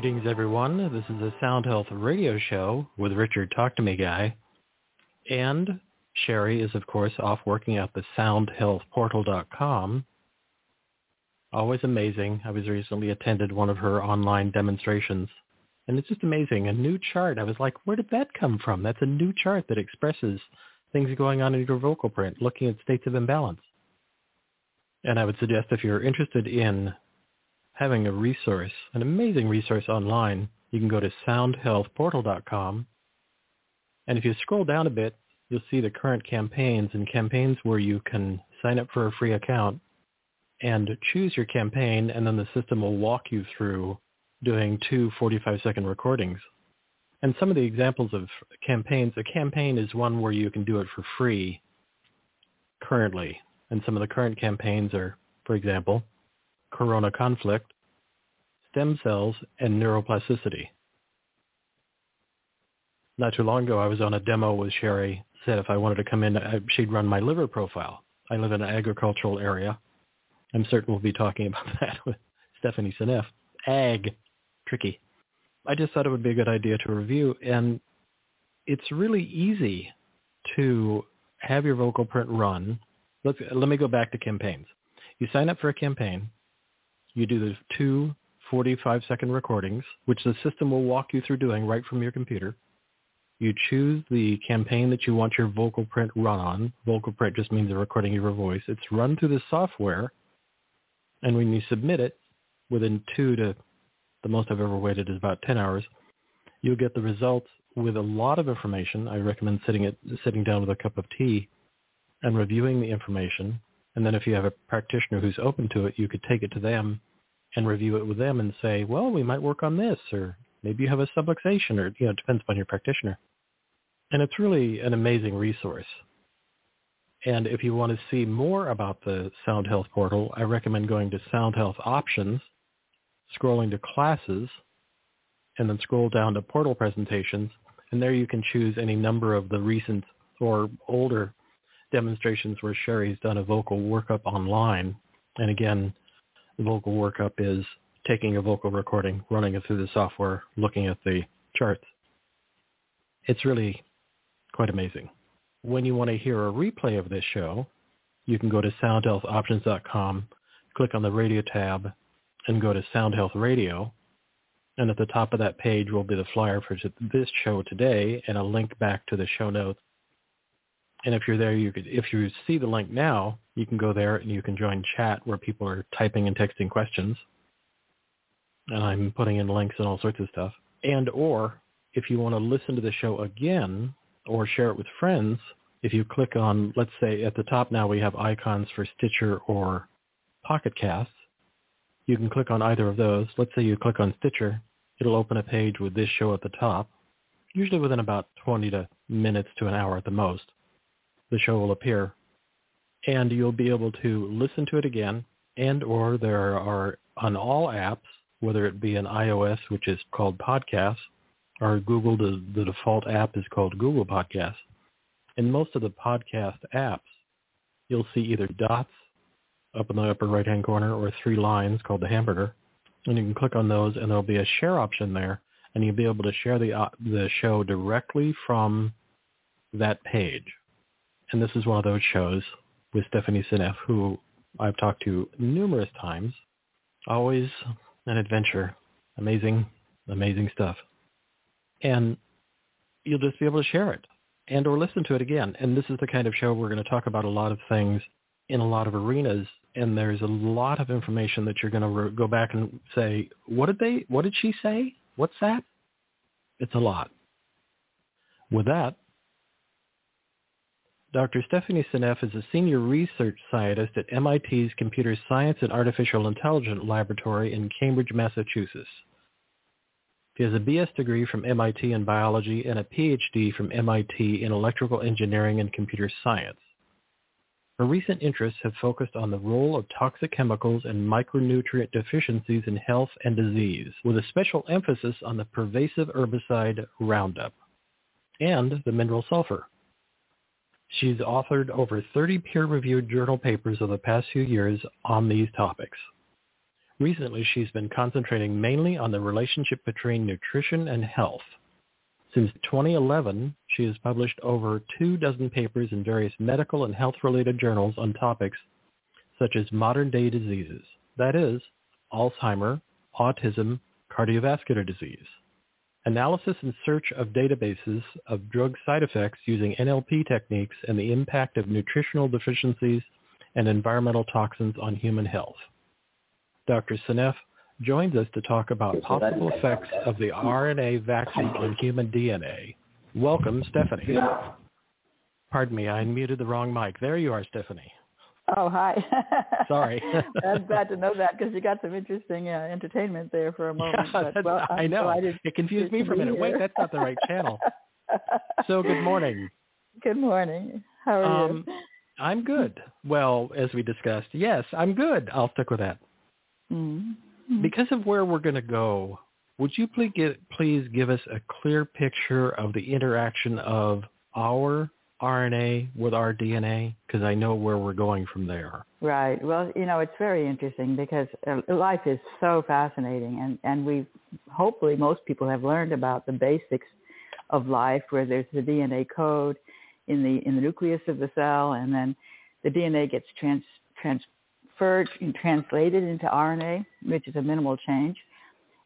Greetings, everyone. This is the Sound Health Radio Show with Richard Talk to Me Guy. And Sharry is, of course, off working at the soundhealthportal.com. Always amazing. I was recently attended one of her online demonstrations. And it's just amazing. A new chart. I was like, where did that come from? That's a new chart that expresses things going on in your vocal print, looking at states of imbalance. And I would suggest if you're interested in having a resource, an amazing resource online, you can go to soundhealthportal.com. And if you scroll down a bit, you'll see the current campaigns and campaigns where you can sign up for a free account and choose your campaign, and then the system will walk you through doing two 45-second recordings. And some of the examples of campaigns, a campaign is one where you can do it for free currently. And some of the current campaigns are, for example, corona conflict, stem cells, and neuroplasticity. Not too long ago, I was on a demo with Sharry. Said if I wanted to come in, she'd run my liver profile. I live in an agricultural area. I'm certain we'll be talking about that with Stephanie Seneff. Ag, tricky. I just thought it would be a good idea to review, and it's really easy to have your vocal print run. Let's, let me go back to campaigns. You sign up for a campaign. You do the two 45-second recordings, which the system will walk you through doing right from your computer. You choose the campaign that you want your vocal print run on. Vocal print just means a recording of your voice. It's run through the software, and when you submit it, within two to the most I've ever waited is about 10 hours, you'll get the results with a lot of information. I recommend sitting it, sitting down with a cup of tea and reviewing the information. And then if you have a practitioner who's open to it, you could take it to them and review it with them and say, well, we might work on this, or maybe you have a subluxation, or, you know, it depends upon your practitioner. And it's really an amazing resource. And if you want to see more about the Sound Health portal, I recommend going to Sound Health Options, scrolling to Classes, and then scroll down to Portal Presentations. And there you can choose any number of the recent or older demonstrations where Sharry's done a vocal workup online. And again, the vocal workup is taking a vocal recording, running it through the software, looking at the charts. It's really quite amazing. When you want to hear a replay of this show, you can go to soundhealthoptions.com, click on the radio tab, and go to Sound Health Radio. And at the top of that page will be the flyer for this show today and a link back to the show notes and if you're there, you could, if you see the link now, you can go there and you can join chat where people are typing and texting questions. And I'm putting in links and all sorts of stuff. And or if you want to listen to the show again or share it with friends, if you click on, let's say at the top now we have icons for Stitcher or Pocket Casts. You can click on either of those. Let's say you click on Stitcher. It'll open a page with this show at the top, usually within about 20 to minutes to an hour at the most the show will appear. And you'll be able to listen to it again and or there are on all apps, whether it be an iOS, which is called Podcasts, or Google, the, the default app is called Google Podcasts. In most of the podcast apps, you'll see either dots up in the upper right-hand corner or three lines called the hamburger. And you can click on those and there'll be a share option there and you'll be able to share the, uh, the show directly from that page and this is one of those shows with Stephanie Seneff, who I've talked to numerous times. Always an adventure. Amazing, amazing stuff. And you'll just be able to share it and or listen to it again. And this is the kind of show we're going to talk about a lot of things in a lot of arenas. And there's a lot of information that you're going to re- go back and say, what did they, what did she say? What's that? It's a lot. With that, Dr. Stephanie Seneff is a senior research scientist at MIT's Computer Science and Artificial Intelligence Laboratory in Cambridge, Massachusetts. She has a BS degree from MIT in biology and a PhD from MIT in electrical engineering and computer science. Her recent interests have focused on the role of toxic chemicals and micronutrient deficiencies in health and disease, with a special emphasis on the pervasive herbicide Roundup and the mineral sulfur. She's authored over 30 peer-reviewed journal papers over the past few years on these topics. Recently, she's been concentrating mainly on the relationship between nutrition and health. Since 2011, she has published over two dozen papers in various medical and health-related journals on topics such as modern-day diseases, that is, Alzheimer, autism, cardiovascular disease, analysis and search of databases of drug side effects using NLP techniques and the impact of nutritional deficiencies and environmental toxins on human health. Dr. Seneff joins us to talk about possible effects of the RNA vaccine on human DNA. Welcome, Stephanie. Pardon me, I unmuted the wrong mic. There you are, Stephanie. Oh, hi. Sorry. I'm glad to know that because you got some interesting uh, entertainment there for a moment. Yeah, but, well, I know. it confused me for a minute. Here. Wait, that's not the right channel. so good morning. Good morning. How are um, you? I'm good. Well, as we discussed, yes, I'm good. I'll stick with that. Mm-hmm. Because of where we're going to go, would you please, get, please give us a clear picture of the interaction of our RNA with our DNA? Because I know where we're going from there. Right. Well, you know, it's very interesting because uh, life is so fascinating, and and we hopefully most people have learned about the basics of life, where there's the DNA code in the in the nucleus of the cell, and then the DNA gets trans transferred and translated into RNA, which is a minimal change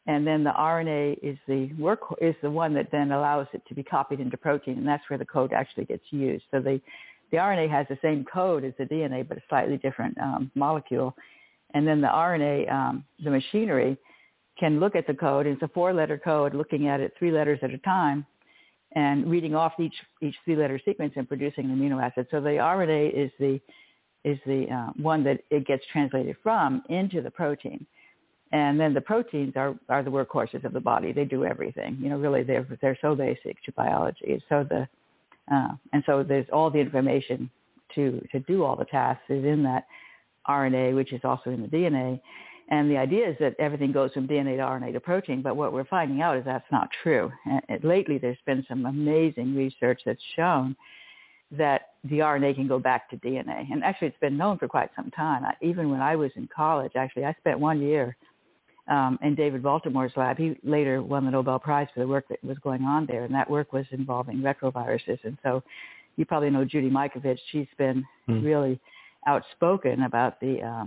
and then the RNA is the work is the one that then allows it to be copied into protein, and that's where the code actually gets used. So the the RNA has the same code as the DNA, but a slightly different um, molecule. And then the RNA, um, the machinery, can look at the code. It's a four-letter code, looking at it three letters at a time, and reading off each each three-letter sequence and producing an amino acid. So the RNA is the is the uh, one that it gets translated from into the protein. And then the proteins are, are the workhorses of the body. They do everything. You know, really, they're they're so basic to biology. So the uh, and so there's all the information to to do all the tasks is in that RNA, which is also in the DNA. And the idea is that everything goes from DNA to RNA to protein, but what we're finding out is that's not true. And lately, there's been some amazing research that's shown that the RNA can go back to DNA. And actually, it's been known for quite some time. I, even when I was in college, actually, I spent one year um, in David Baltimore's lab. He later won the Nobel Prize for the work that was going on there, and that work was involving retroviruses. And so you probably know Judy Mikovits. She's been mm. really outspoken about the uh,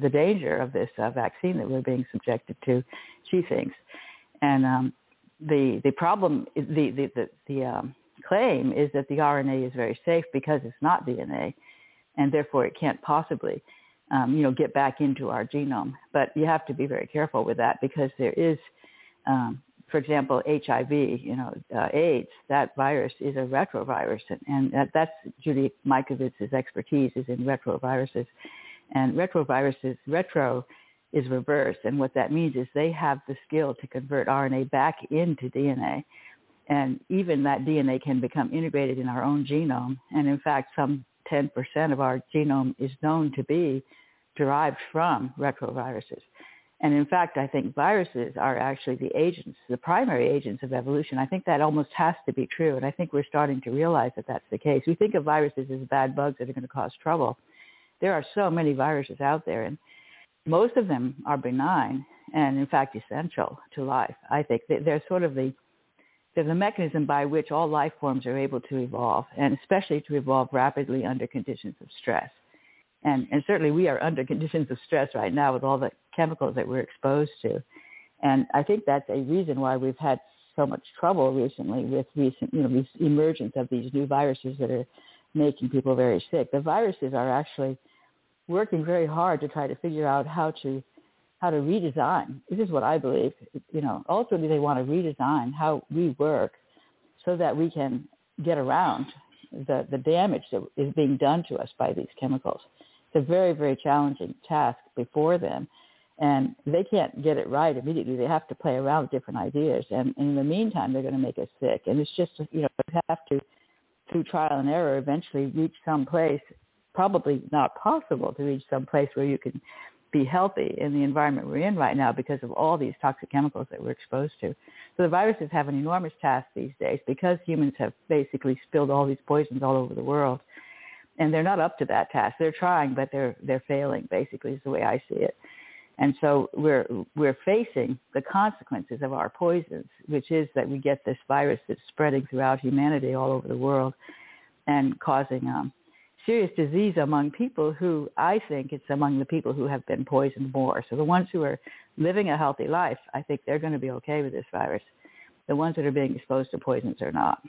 the danger of this uh, vaccine that we're being subjected to. She thinks, and um, the the problem, the the the, the um, claim is that the RNA is very safe because it's not DNA, and therefore it can't possibly um, you know, get back into our genome. But you have to be very careful with that because there is, um, for example, HIV, you know, uh, AIDS, that virus is a retrovirus. And, and that, that's Judy Mikovits's expertise is in retroviruses. And retroviruses, retro is reverse. And what that means is they have the skill to convert RNA back into DNA. And even that DNA can become integrated in our own genome. And in fact, some 10% of our genome is known to be derived from retroviruses. And in fact, I think viruses are actually the agents, the primary agents of evolution. I think that almost has to be true. And I think we're starting to realize that that's the case. We think of viruses as bad bugs that are going to cause trouble. There are so many viruses out there, and most of them are benign and, in fact, essential to life. I think they're sort of the they're the mechanism by which all life forms are able to evolve, and especially to evolve rapidly under conditions of stress. And, and certainly we are under conditions of stress right now with all the chemicals that we're exposed to. And I think that's a reason why we've had so much trouble recently with recent, you know, this emergence of these new viruses that are making people very sick. The viruses are actually working very hard to try to figure out how to how to redesign. This is what I believe. You know, ultimately they want to redesign how we work so that we can get around the, the damage that is being done to us by these chemicals. It's a very, very challenging task before them. And they can't get it right immediately. They have to play around with different ideas. And, in the meantime, they're going to make us sick. And it's just, you know, you have to, through trial and error, eventually reach some place, probably not possible to reach some place where you can be healthy in the environment we're in right now because of all these toxic chemicals that we're exposed to. So the viruses have an enormous task these days because humans have basically spilled all these poisons all over the world and they're not up to that task. They're trying, but they're they're failing. Basically, is the way I see it. And so we're we're facing the consequences of our poisons, which is that we get this virus that's spreading throughout humanity all over the world and causing um, serious disease among people who I think it's among the people who have been poisoned more. So the ones who are living a healthy life, I think they're going to be okay with this virus. The ones that are being exposed to poisons are not.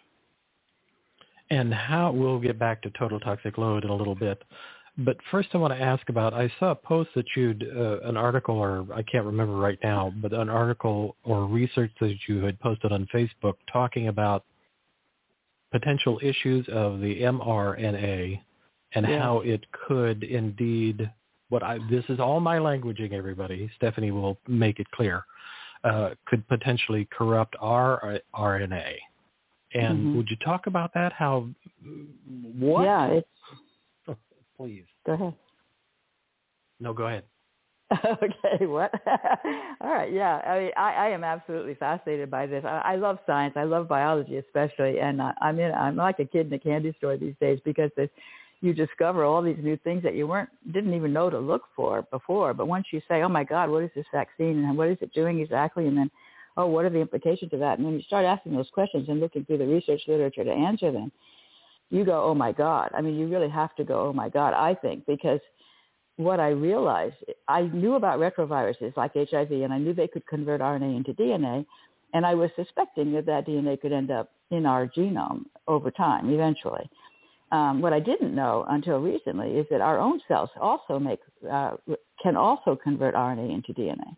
And how we'll get back to total toxic load in a little bit. But first I want to ask about, I saw a post that you'd, uh, an article or I can't remember right now, but an article or research that you had posted on Facebook talking about potential issues of the mRNA and yeah. how it could indeed what I this is all my languaging everybody Stephanie will make it clear uh, could potentially corrupt our RNA and mm-hmm. would you talk about that how what yeah it's oh, please go ahead no go ahead okay, what? All right, yeah. I mean, I, I am absolutely fascinated by this. I, I love science. I love biology especially, and I, I'm in. I'm like a kid in a candy store these days because the you discover all these new things that you weren't didn't even know to look for before. But once you say, "Oh my God, what is this vaccine and what is it doing exactly?" and then, "Oh, what are the implications of that?" and then you start asking those questions and looking through the research literature to answer them, you go, "Oh my God!" I mean, you really have to go, "Oh my God!" I think because what I realized, I knew about retroviruses like HIV, and I knew they could convert RNA into DNA, and I was suspecting that that DNA could end up in our genome over time, eventually um, what I didn't know until recently is that our own cells also make uh, can also convert RNA into DNA.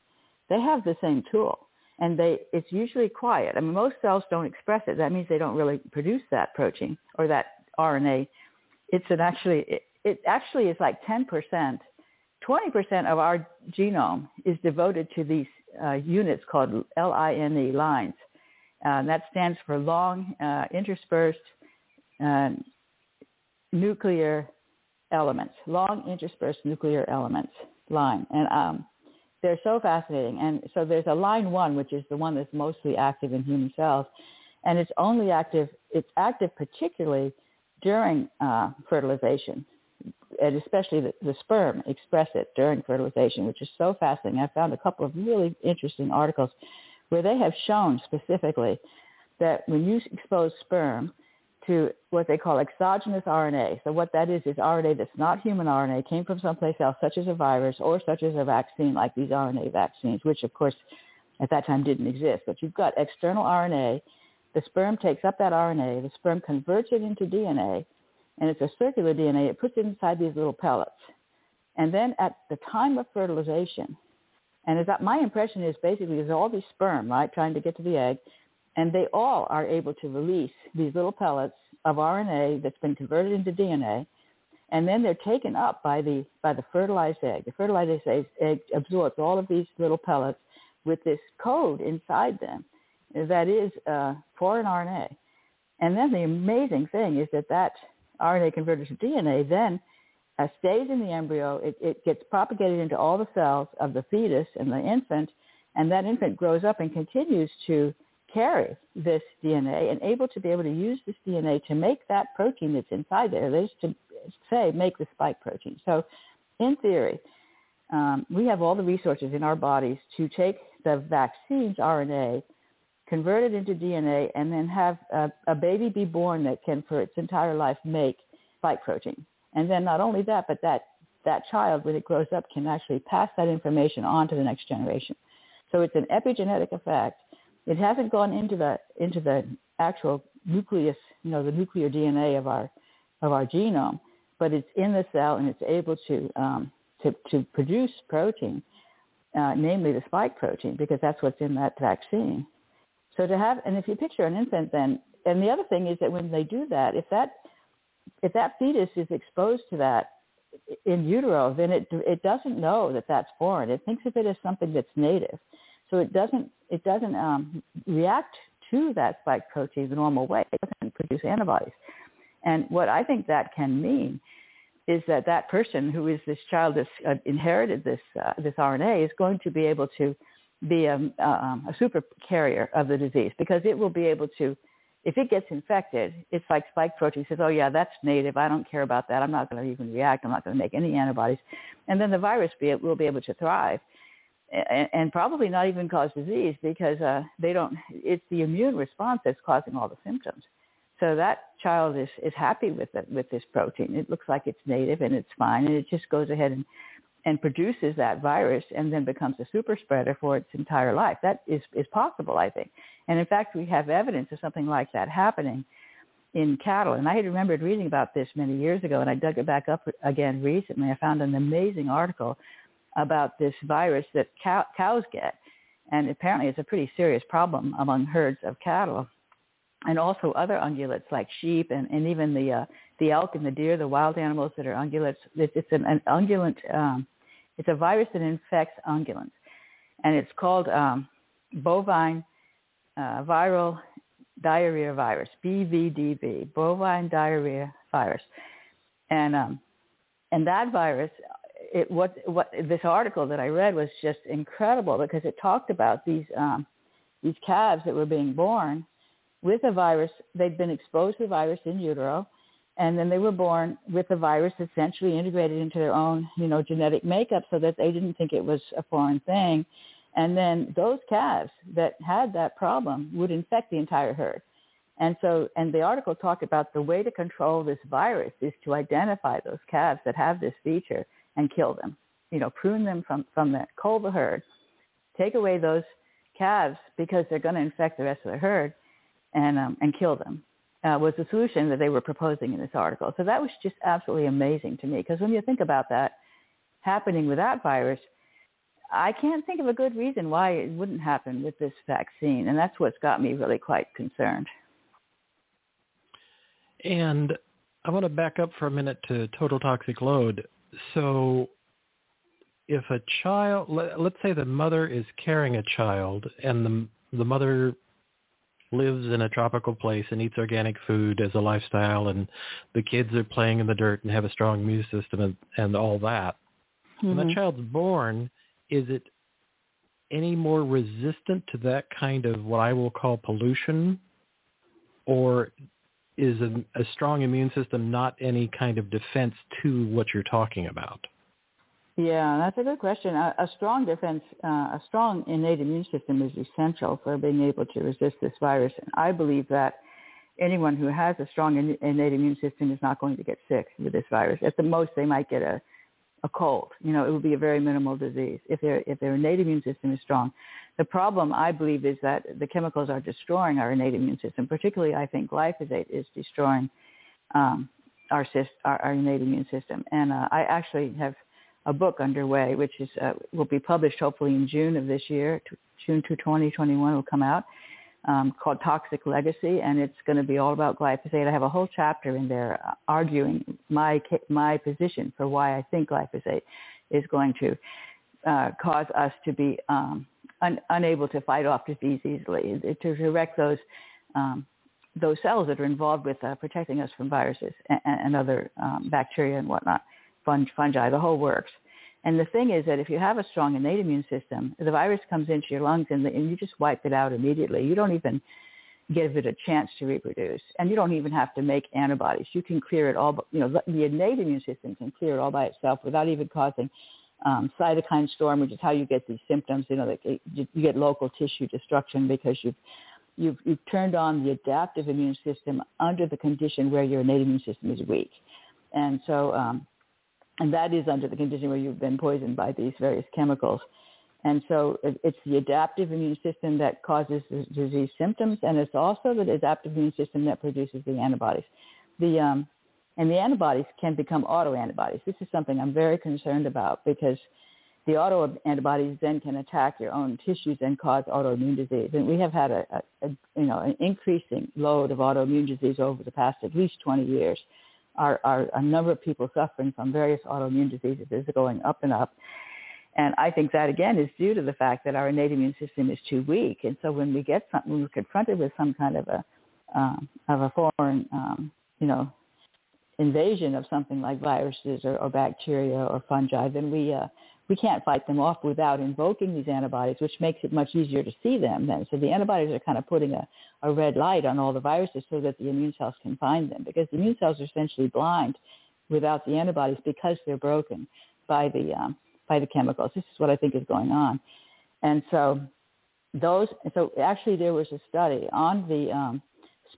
They have the same tool, and they it's usually quiet. I mean, most cells don't express it. That means they don't really produce that protein or that RNA. It's an actually it, it actually is like 10 percent. 20% of our genome is devoted to these uh, units called LINE lines. Uh, that stands for long uh, interspersed uh, nuclear elements, long interspersed nuclear elements line. And um, they're so fascinating. And so there's a line one, which is the one that's mostly active in human cells. And it's only active, it's active particularly during uh, fertilization. And especially the, the sperm express it during fertilization, which is so fascinating. I found a couple of really interesting articles where they have shown specifically that when you expose sperm to what they call exogenous RNA. So what that is is RNA that's not human RNA, came from someplace else, such as a virus or such as a vaccine like these RNA vaccines, which of course at that time didn't exist. But you've got external RNA. The sperm takes up that RNA. The sperm converts it into DNA, and it's a circular DNA. It puts it inside these little pellets. And then at the time of fertilization, and is that my impression is basically there's all these sperm, right, trying to get to the egg, and they all are able to release these little pellets of RNA that's been converted into DNA, and then they're taken up by the by the fertilized egg. The fertilized egg, egg absorbs all of these little pellets with this code inside them that is uh, foreign RNA. And then the amazing thing is that that RNA converted to DNA then uh, stays in the embryo. It, it gets propagated into all the cells of the fetus and the infant, and that infant grows up and continues to carry this DNA and able to be able to use this DNA to make that protein that's inside there. That is to say, make the spike protein. So in theory, um, we have all the resources in our bodies to take the vaccine's RNA, convert it into DNA, and then have a, a baby be born that can, for its entire life, make spike protein. And then not only that, but that, that child, when it grows up, can actually pass that information on to the next generation. So it's an epigenetic effect it hasn't gone into the into the actual nucleus, you know, the nuclear DNA of our of our genome, but it's in the cell and it's able to um, to, to produce protein, uh, namely the spike protein, because that's what's in that vaccine. So to have, and if you picture an infant, then, and the other thing is that when they do that, if that if that fetus is exposed to that in utero, then it it doesn't know that that's foreign. It thinks of it as something that's native. So it doesn't it doesn't um, react to that spike protein the normal way. It doesn't produce antibodies. And what I think that can mean is that that person who is this child that's uh, inherited this uh, this RNA is going to be able to be a, um, a super carrier of the disease because it will be able to, if it gets infected, it's like spike protein says, oh yeah, that's native. I don't care about that. I'm not going to even react. I'm not going to make any antibodies. And then the virus be, will be able to thrive and, probably not even cause disease because uh, they don't. It's the immune response that's causing all the symptoms. So that child is is happy with it with this protein. It looks like it's native and it's fine, and it just goes ahead and and produces that virus and then becomes a super spreader for its entire life. That is is possible, I think. And in fact, we have evidence of something like that happening in cattle. And I had remembered reading about this many years ago, and I dug it back up again recently. I found an amazing article about this virus that cow, cows get, and apparently it's a pretty serious problem among herds of cattle, and also other ungulates like sheep and, and even the uh, the elk and the deer, the wild animals that are ungulates. It's, it's an, an ungulant. Um, it's a virus that infects ungulates, and it's called um, bovine uh, viral diarrhea virus, BVDV, bovine diarrhea virus, and um, and that virus, it what what this article that I read was just incredible because it talked about these um, these calves that were being born with a virus. They'd been exposed to the virus in utero, and then they were born with the virus essentially integrated into their own you know genetic makeup so that they didn't think it was a foreign thing and then those calves that had that problem would infect the entire herd. And so, and the article talked about the way to control this virus is to identify those calves that have this feature and kill them. You know, prune them from, from the cull the herd, take away those calves because they're going to infect the rest of the herd and, um, and kill them. Uh, was the solution that they were proposing in this article. So that was just absolutely amazing to me because when you think about that happening with that virus, I can't think of a good reason why it wouldn't happen with this vaccine, and that's what's got me really quite concerned. And I want to back up for a minute to total toxic load. So if a child, let, us say the mother is carrying a child and the, the mother lives in a tropical place and eats organic food as a lifestyle and the kids are playing in the dirt and have a strong immune system and, and all that. Mm-hmm. When the child's born, is it any more resistant to that kind of what I will call pollution, or is a, a, strong immune system not any kind of defense to what you're talking about? Yeah, that's a good question. A, a strong defense, uh, a strong innate immune system is essential for being able to resist this virus. And I believe that anyone who has a strong innate immune system is not going to get sick with this virus. At the most, they might get a a cold. You know, it would be a very minimal disease if their if their innate immune system is strong. The problem, I believe, is that the chemicals are destroying our innate immune system. Particularly, I think glyphosate is destroying um, our, our, our innate immune system. And uh, I actually have a book underway, which is uh, will be published hopefully in June of this year. June 2, 2021 will come out um, called Toxic Legacy, and it's going to be all about glyphosate. I have a whole chapter in there uh, arguing my my position for why I think glyphosate is going to uh, cause us to be um, un- unable to fight off disease easily, to direct those um, those cells that are involved with uh, protecting us from viruses and, and other um, bacteria and whatnot, fungi, the whole works. And the thing is that if you have a strong innate immune system, the virus comes into your lungs and, the, and you just wipe it out immediately. You don't even give it a chance to reproduce, and you don't even have to make antibodies. You can clear it all. You know, the innate immune system can clear it all by itself without even causing um, cytokine storm, which is how you get these symptoms. You know, like you get local tissue destruction because you've you've, you've turned on the adaptive immune system under the condition where your innate immune system is weak. And so um, and that is under the condition where you've been poisoned by these various chemicals. And so it's the adaptive immune system that causes the disease symptoms, and it's also the adaptive immune system that produces the antibodies. The um, and the antibodies can become autoantibodies. This is something I'm very concerned about because the autoantibodies then can attack your own tissues and cause autoimmune disease. And we have had a, a, a you know an increasing load of autoimmune disease over the past at least 20 years our, our, a number of people suffering from various autoimmune diseases is going up and up. And I think that again is due to the fact that our innate immune system is too weak. And so when we get some, when we're confronted with some kind of a um, of a foreign, um, you know, invasion of something like viruses or, or bacteria or fungi, then we uh, we can't fight them off without invoking these antibodies, which makes it much easier to see them then. So the antibodies are kind of putting a, a red light on all the viruses so that the immune cells can find them because the immune cells are essentially blind without the antibodies because they're broken by the um, by the chemicals. This is what I think is going on. And so those, so actually there was a study on the um,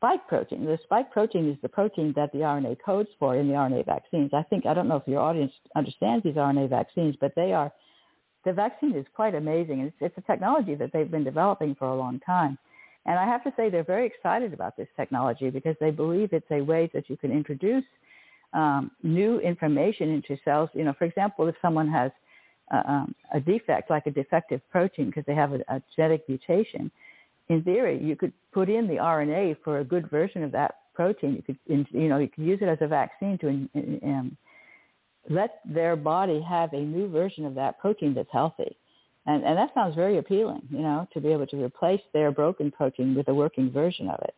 spike protein. The spike protein is the protein that the RNA codes for in the RNA vaccines. I think, I don't know if your audience understands these RNA vaccines, but they are, the vaccine is quite amazing. It's, it's a technology that they've been developing for a long time. And I have to say they're very excited about this technology because they believe it's a way that you can introduce um, new information into cells. You know, for example, if someone has uh, um, a defect, like a defective protein because they have a, a genetic mutation, in theory, you could put in the RNA for a good version of that protein. You could, you know, you could use it as a vaccine to um, let their body have a new version of that protein that's healthy. And, and that sounds very appealing, you know, to be able to replace their broken protein with a working version of it.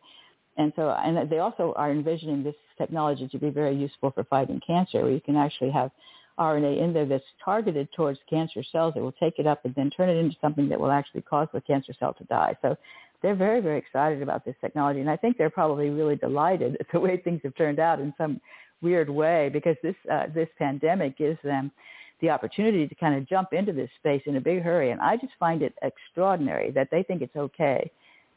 And so, and they also are envisioning this technology to be very useful for fighting cancer, where you can actually have RNA in there that's targeted towards cancer cells. It will take it up and then turn it into something that will actually cause the cancer cell to die. So they're very, very excited about this technology. And I think they're probably really delighted at the way things have turned out in some weird way because this, uh, this pandemic gives them the opportunity to kind of jump into this space in a big hurry. And I just find it extraordinary that they think it's okay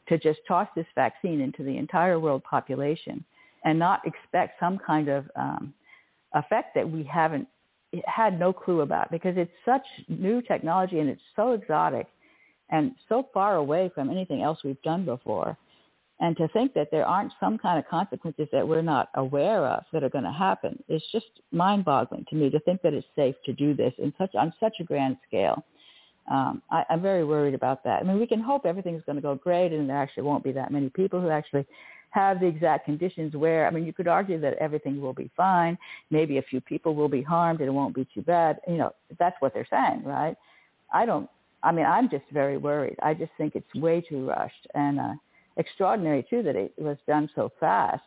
to just toss this vaccine into the entire world population and not expect some kind of um, effect that we haven't had no clue about because it's such new technology and it's so exotic and so far away from anything else we've done before. And to think that there aren't some kind of consequences that we're not aware of that are going to happen is just mind-boggling to me to think that it's safe to do this in such on such a grand scale. Um, I, I'm very worried about that. I mean, we can hope everything's going to go great and there actually won't be that many people who actually have the exact conditions where, I mean, you could argue that everything will be fine. Maybe a few people will be harmed and it won't be too bad. You know, that's what they're saying, right? I don't, I mean, I'm just very worried. I just think it's way too rushed and uh, extraordinary too that it was done so fast.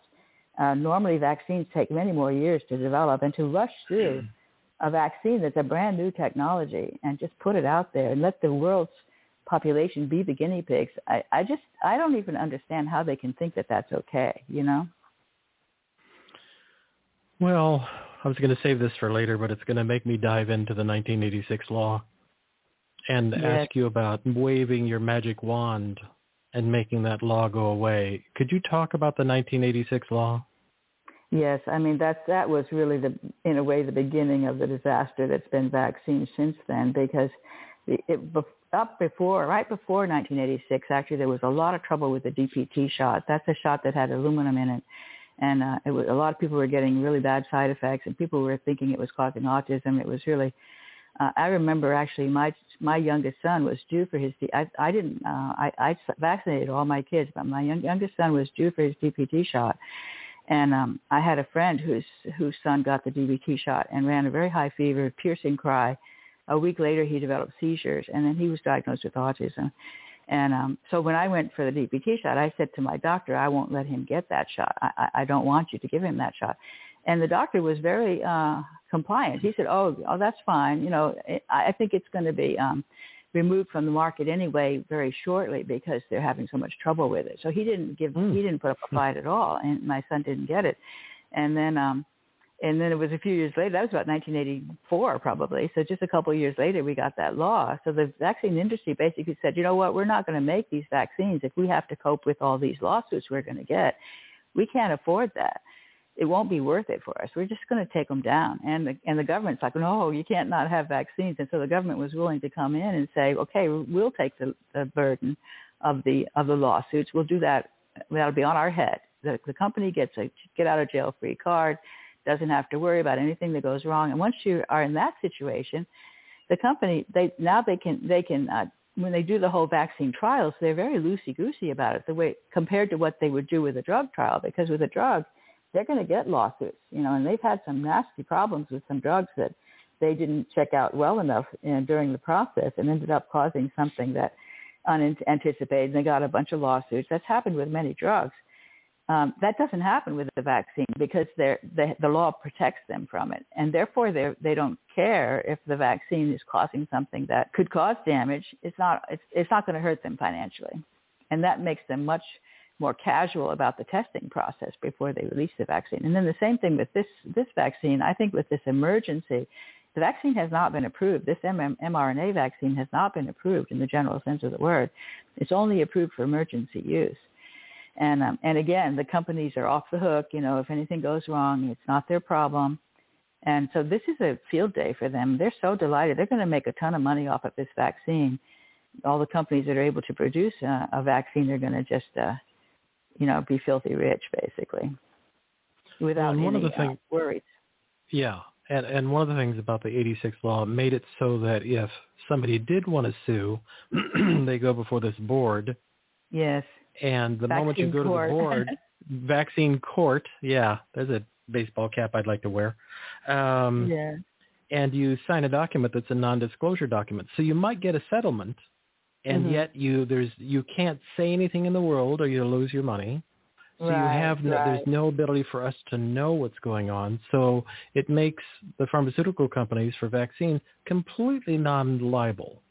Uh, normally vaccines take many more years to develop and to rush through a vaccine that's a brand new technology and just put it out there and let the world's population be the guinea pigs. I, I just I don't even understand how they can think that that's okay. You know. Well, I was going to save this for later, but it's going to make me dive into the 1986 law and yes. ask you about waving your magic wand and making that law go away. Could you talk about the 1986 law? Yes, I mean that that was really the in a way the beginning of the disaster that's been vaccines since then because it, it, up before, right before 1986, actually, there was a lot of trouble with the DPT shot. That's a shot that had aluminum in it. And uh, it was, a lot of people were getting really bad side effects, and people were thinking it was causing autism. It was really, uh, I remember actually my my youngest son was due for his. I I didn't. Uh, I I vaccinated all my kids, but my young, youngest son was due for his DPT shot, and um, I had a friend whose whose son got the DPT shot and ran a very high fever, piercing cry, a week later, he developed seizures, and then he was diagnosed with autism. And um, so when I went for the DPT shot, I said to my doctor, I won't let him get that shot. I, I, I don't want you to give him that shot. And the doctor was very uh, compliant. He said, oh, oh, that's fine. You know, it, I think it's going to be um, removed from the market anyway very shortly because they're having so much trouble with it. So he didn't give, mm. he didn't put up a fight at all, and my son didn't get it. And then um, and then it was a few years later. That was about 1984, probably. So just a couple of years later, we got that law. So the vaccine industry basically said, you know what, we're not going to make these vaccines if we have to cope with all these lawsuits we're going to get. We can't afford that. It won't be worth it for us. We're just going to take them down. And the and the government's like, no, you can't not have vaccines. And so the government was willing to come in and say, okay, we'll take the, the burden of the of the lawsuits. We'll do that. That'll be on our head. The, the company gets a get out of jail free card doesn't have to worry about anything that goes wrong. And once you are in that situation, the company they now they can they can uh, when they do the whole vaccine trials, they're very loosey goosey about it. The way compared to what they would do with a drug trial, because with a drug, they're going to get lawsuits, you know, and they've had some nasty problems with some drugs that they didn't check out well enough know, during the process and ended up causing something that unanticipated. And they got a bunch of lawsuits. That's happened with many drugs. Um, that doesn't happen with the vaccine because the, the law protects them from it, and therefore they they don't care if the vaccine is causing something that could cause damage. It's not it's, it's not going to hurt them financially, and that makes them much more casual about the testing process before they release the vaccine. And then the same thing with this this vaccine. I think with this emergency, the vaccine has not been approved. This mRNA vaccine has not been approved in the general sense of the word. It's only approved for emergency use. And um, and again, the companies are off the hook. You know, if anything goes wrong, it's not their problem. And so this is a field day for them. They're so delighted. They're going to make a ton of money off of this vaccine. All the companies that are able to produce a, a vaccine are going to just, uh, you know, be filthy rich, basically, without well, one any of the things, uh, worries. Yeah, and and one of the things about the 86 law made it so that if somebody did want to sue, they go before this board. Yes. And the vaccine moment you go court. to the board, vaccine court, yeah, there's a baseball cap I'd like to wear. Um, yeah. And you sign a document that's a non-disclosure document, so you might get a settlement, and Mhm. yet you there's you can't say anything in the world or you'll lose your money. So Right, you have no, right. there's no ability for us to know what's going on. So it makes the pharmaceutical companies for vaccines completely non-liable,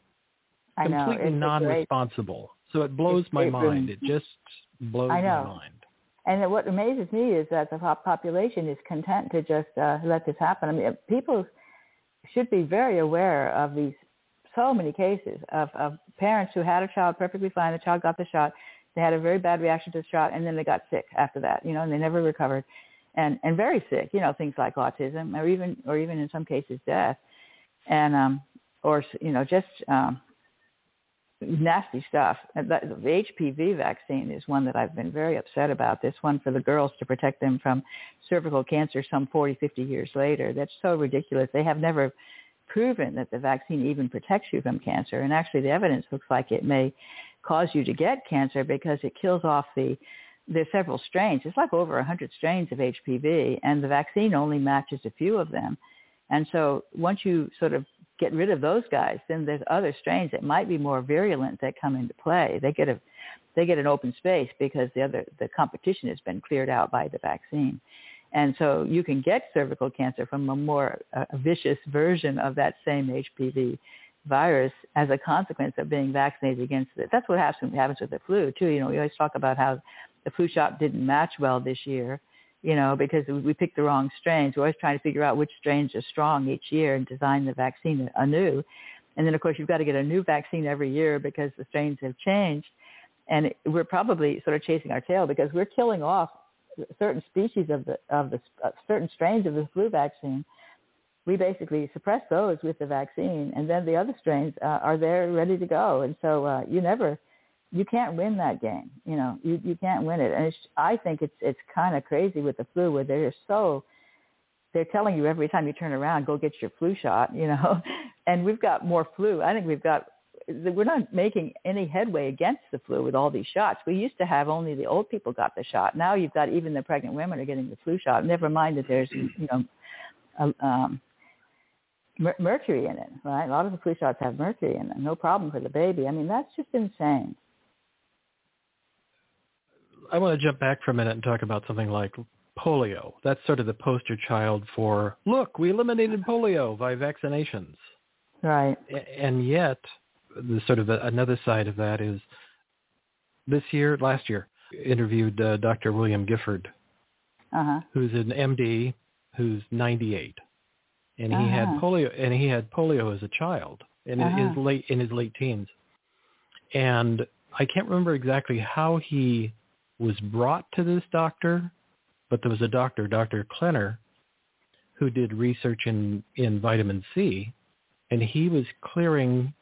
completely It's a great- non-responsible. So it blows It's my great mind. It just blows my mind. And what amazes me is that the population is content to just uh, let this happen. I mean, people should be very aware of these so many cases of, of parents who had a child perfectly fine. The child got the shot. They had a very bad reaction to the shot, and then they got sick after that. You know, and they never recovered, and and very sick. You know, things like autism, or even or even in some cases death, and um, or you know, just um, nasty stuff. The HPV vaccine is one that I've been very upset about. This one for the girls to protect them from cervical cancer some 40, 50 years later. That's so ridiculous. They have never proven that the vaccine even protects you from cancer. And actually the evidence looks like it may cause you to get cancer because it kills off the there's several strains. It's like over 100 strains of HPV, and the vaccine only matches a few of them. And so once you sort of get rid of those guys, then there's other strains that might be more virulent that come into play. They get a they get an open space because the other the competition has been cleared out by the vaccine. And so you can get cervical cancer from a more uh, vicious version of that same HPV virus as a consequence of being vaccinated against it. That's what happens happens with the flu too. You know, we always talk about how the flu shot didn't match well this year, you know, because we picked the wrong strains. We're always trying to figure out which strains are strong each year and design the vaccine anew. And then of course you've got to get a new vaccine every year because the strains have changed. And we're probably sort of chasing our tail because we're killing off certain species of the of the uh, certain strains of the flu vaccine. We basically suppress those with the vaccine, and then the other strains uh, are there ready to go. And so uh, you never, you can't win that game. You know, you you can't win it. And it's, I think it's it's kind of crazy with the flu where they're so they're telling you every time you turn around, go get your flu shot. You know, and we've got more flu. I think we've got we're not making any headway against the flu with all these shots. We used to have only the old people got the shot. Now you've got even the pregnant women are getting the flu shot. Never mind that there's you know a, um, mercury in it, right? A lot of the flu shots have mercury in them. No problem for the baby. I mean that's just insane. I want to jump back for a minute and talk about something like polio. That's sort of the poster child for, look, we eliminated polio by vaccinations. Right. And yet, the sort of another side of that is this year, last year, interviewed uh, Dr. William Gifford, Uh huh. who's an MD who's 98, and he had Uh-huh. polio, and he had polio as a child in Uh-huh. his late in his late teens, and I can't remember exactly how he was brought to this doctor, but there was a doctor, Dr. Klenner, who did research in in vitamin C, and he was clearing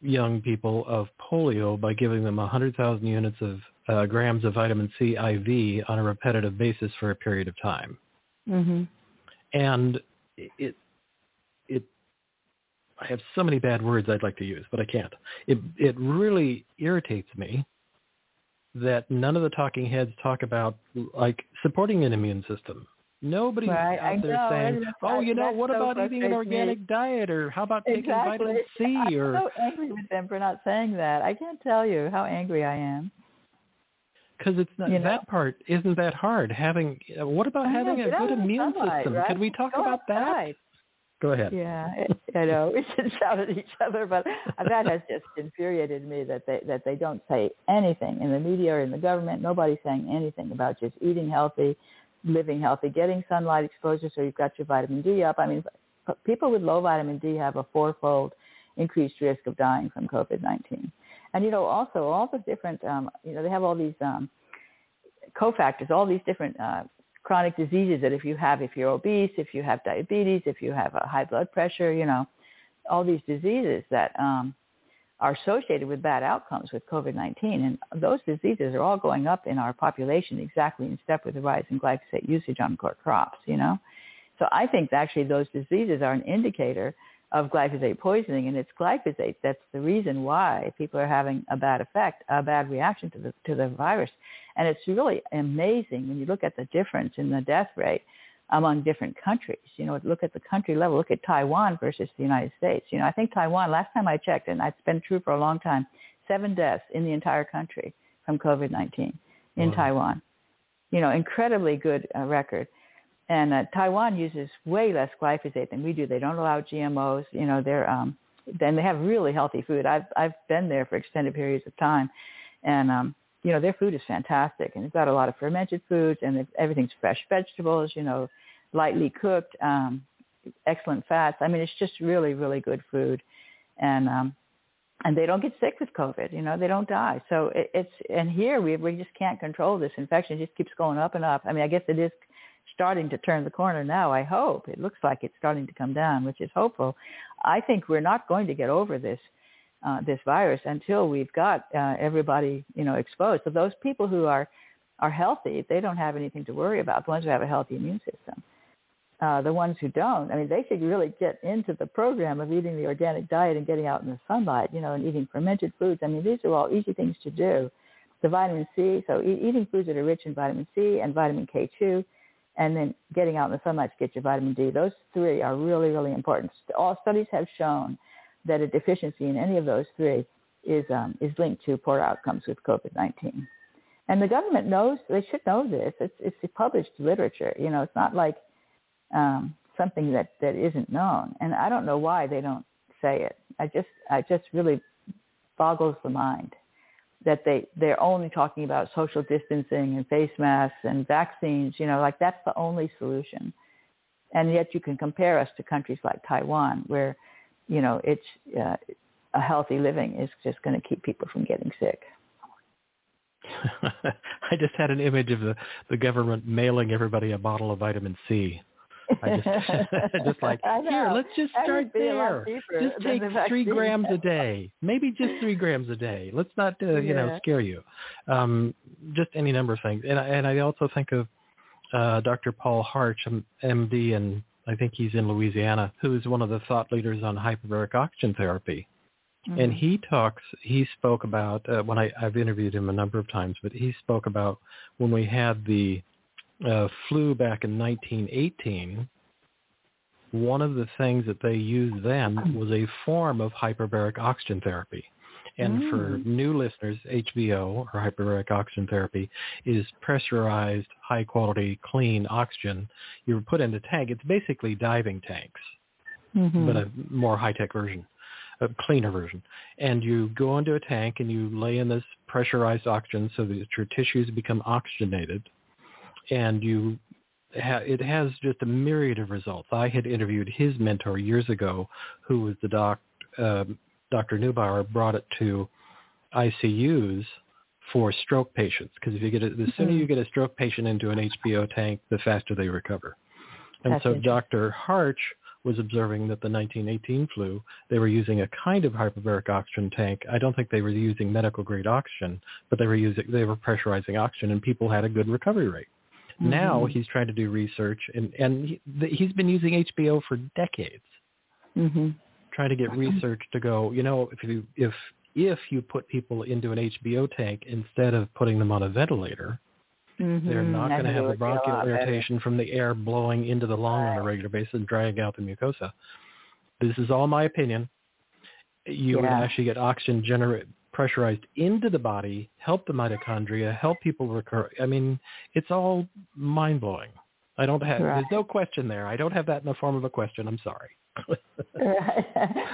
young people of polio by giving them 100,000 units of uh, grams of vitamin C IV on a repetitive basis for a period of time. Mhm. And it, it, I have so many bad words I'd like to use, but I can't. It, it really irritates me that none of the talking heads talk about like supporting an immune system. Nobody's Right, out I there know, saying, and "Oh, you know, what so about eating an frustrates me. organic diet, or how about taking Exactly. vitamin C?" Or... I'm Or so angry with them for not saying that. I can't tell you how angry I am. because it's not You know? that part isn't that hard. Having what about I know, having a good immune sunlight, system? right? Can we talk Go about that? outside. Go ahead. Yeah, I know. We should shout at each other, but that has just infuriated me that they that they don't say anything in the media or in the government. Nobody's saying anything about just eating healthy, living healthy, getting sunlight exposure so you've got your vitamin D up. I mean, people with low vitamin D have a fourfold increased risk of dying from COVID-19. And you know, also all the different, um, you know, they have all these um, cofactors, all these different uh, chronic diseases that if you have, if you're obese, if you have diabetes, if you have a high blood pressure, you know, all these diseases that um, are associated with bad outcomes with COVID-19. And those diseases are all going up in our population exactly in step with the rise in glyphosate usage on crops, you know. So I think actually those diseases are an indicator of glyphosate poisoning, and it's glyphosate that's the reason why people are having a bad effect, a bad reaction to the to the virus. And it's really amazing when you look at the difference in the death rate among different countries. You know, look at the country level. Look at Taiwan versus the United States. You know, I think Taiwan. Last time I checked, and it's been true for a long time, seven deaths in the entire country from COVID-19 in wow. Taiwan. You know, incredibly good uh, record. And uh, Taiwan uses way less glyphosate than we do. They don't allow GMOs. You know, they're um, then they have really healthy food. I've I've been there for extended periods of time, and um, you know their food is fantastic. And they've got a lot of fermented foods, and everything's fresh vegetables. You know, lightly cooked, um, excellent fats. I mean, it's just really really good food, and um, and they don't get sick with COVID. You know, they don't die. So it, it's and here we we just can't control this infection. It just keeps going up and up. I mean, I guess it is starting to turn the corner now. I hope it looks like it's starting to come down, which is hopeful. I think we're not going to get over this uh, this virus until we've got uh, everybody you know exposed. So those people who are are healthy, they don't have anything to worry about. The ones who have a healthy immune system. Uh, the ones who don't, I mean, they should really get into the program of eating the organic diet and getting out in the sunlight, you know, and eating fermented foods. I mean, these are all easy things to do. The vitamin C, so e- eating foods that are rich in vitamin C and vitamin K2, and then getting out in the sunlight to get your vitamin D. Those three are really, really important. All studies have shown that a deficiency in any of those three is um, is linked to poor outcomes with COVID-19. And the government knows they should know this. It's it's published literature. You know, it's not like um, something that that isn't known. And I don't know why they don't say it. I just I just really boggles the mind that they they're only talking about social distancing and face masks and vaccines you know like that's the only solution. And yet you can compare us to countries like taiwan where you know it's uh, a healthy living is just going to keep people from getting sick. I just had an image of the the government mailing everybody a bottle of vitamin c I just, just like here, let's just start there. Just take three grams a day, maybe just three grams a day. Let's not, uh, you yeah. know, scare you. Um, just any number of things, and and I also think of uh, Dr. Paul Harch, MD, and I think he's in Louisiana, who is one of the thought leaders on hyperbaric oxygen therapy. Mm-hmm. And he talks, he spoke about, uh, when I, I've interviewed him a number of times, but he spoke about when we had the uh, flu back in 1918, one of the things that they used then was a form of hyperbaric oxygen therapy. And mm. for new listeners, HBO or hyperbaric oxygen therapy is pressurized, high quality, clean oxygen. You're put in a tank. It's basically diving tanks, mm-hmm. but a more high tech version, a cleaner version. And you go into a tank and you lay in this pressurized oxygen so that your tissues become oxygenated and you ha- it has just a myriad of results. I had interviewed his mentor years ago, who was the doc, uh, Dr. Neubauer, brought it to ICUs for stroke patients because if you get a, the sooner mm-hmm. you get a stroke patient into an HBO tank, the faster they recover. And That's so Dr. Harch was observing that the 1918 flu, they were using a kind of hyperbaric oxygen tank. I don't think they were using medical grade oxygen, but they were using they were pressurizing oxygen, and people had a good recovery rate. Mm-hmm. Now he's trying to do research, and and he, he's been using HBO for decades, mm-hmm. trying to get research to go. You know, if you if if you put people into an HBO tank instead of putting them on a ventilator, mm-hmm. they're not going to have the bronchial irritation from the air blowing into the lung right. on a regular basis and drying out the mucosa. This is all my opinion. You yeah. would actually get oxygen generate pressurized into the body, help the mitochondria, help people recur. I mean, it's all mind blowing. I don't have. Right. There's no question there. I don't have that in the form of a question. I'm sorry.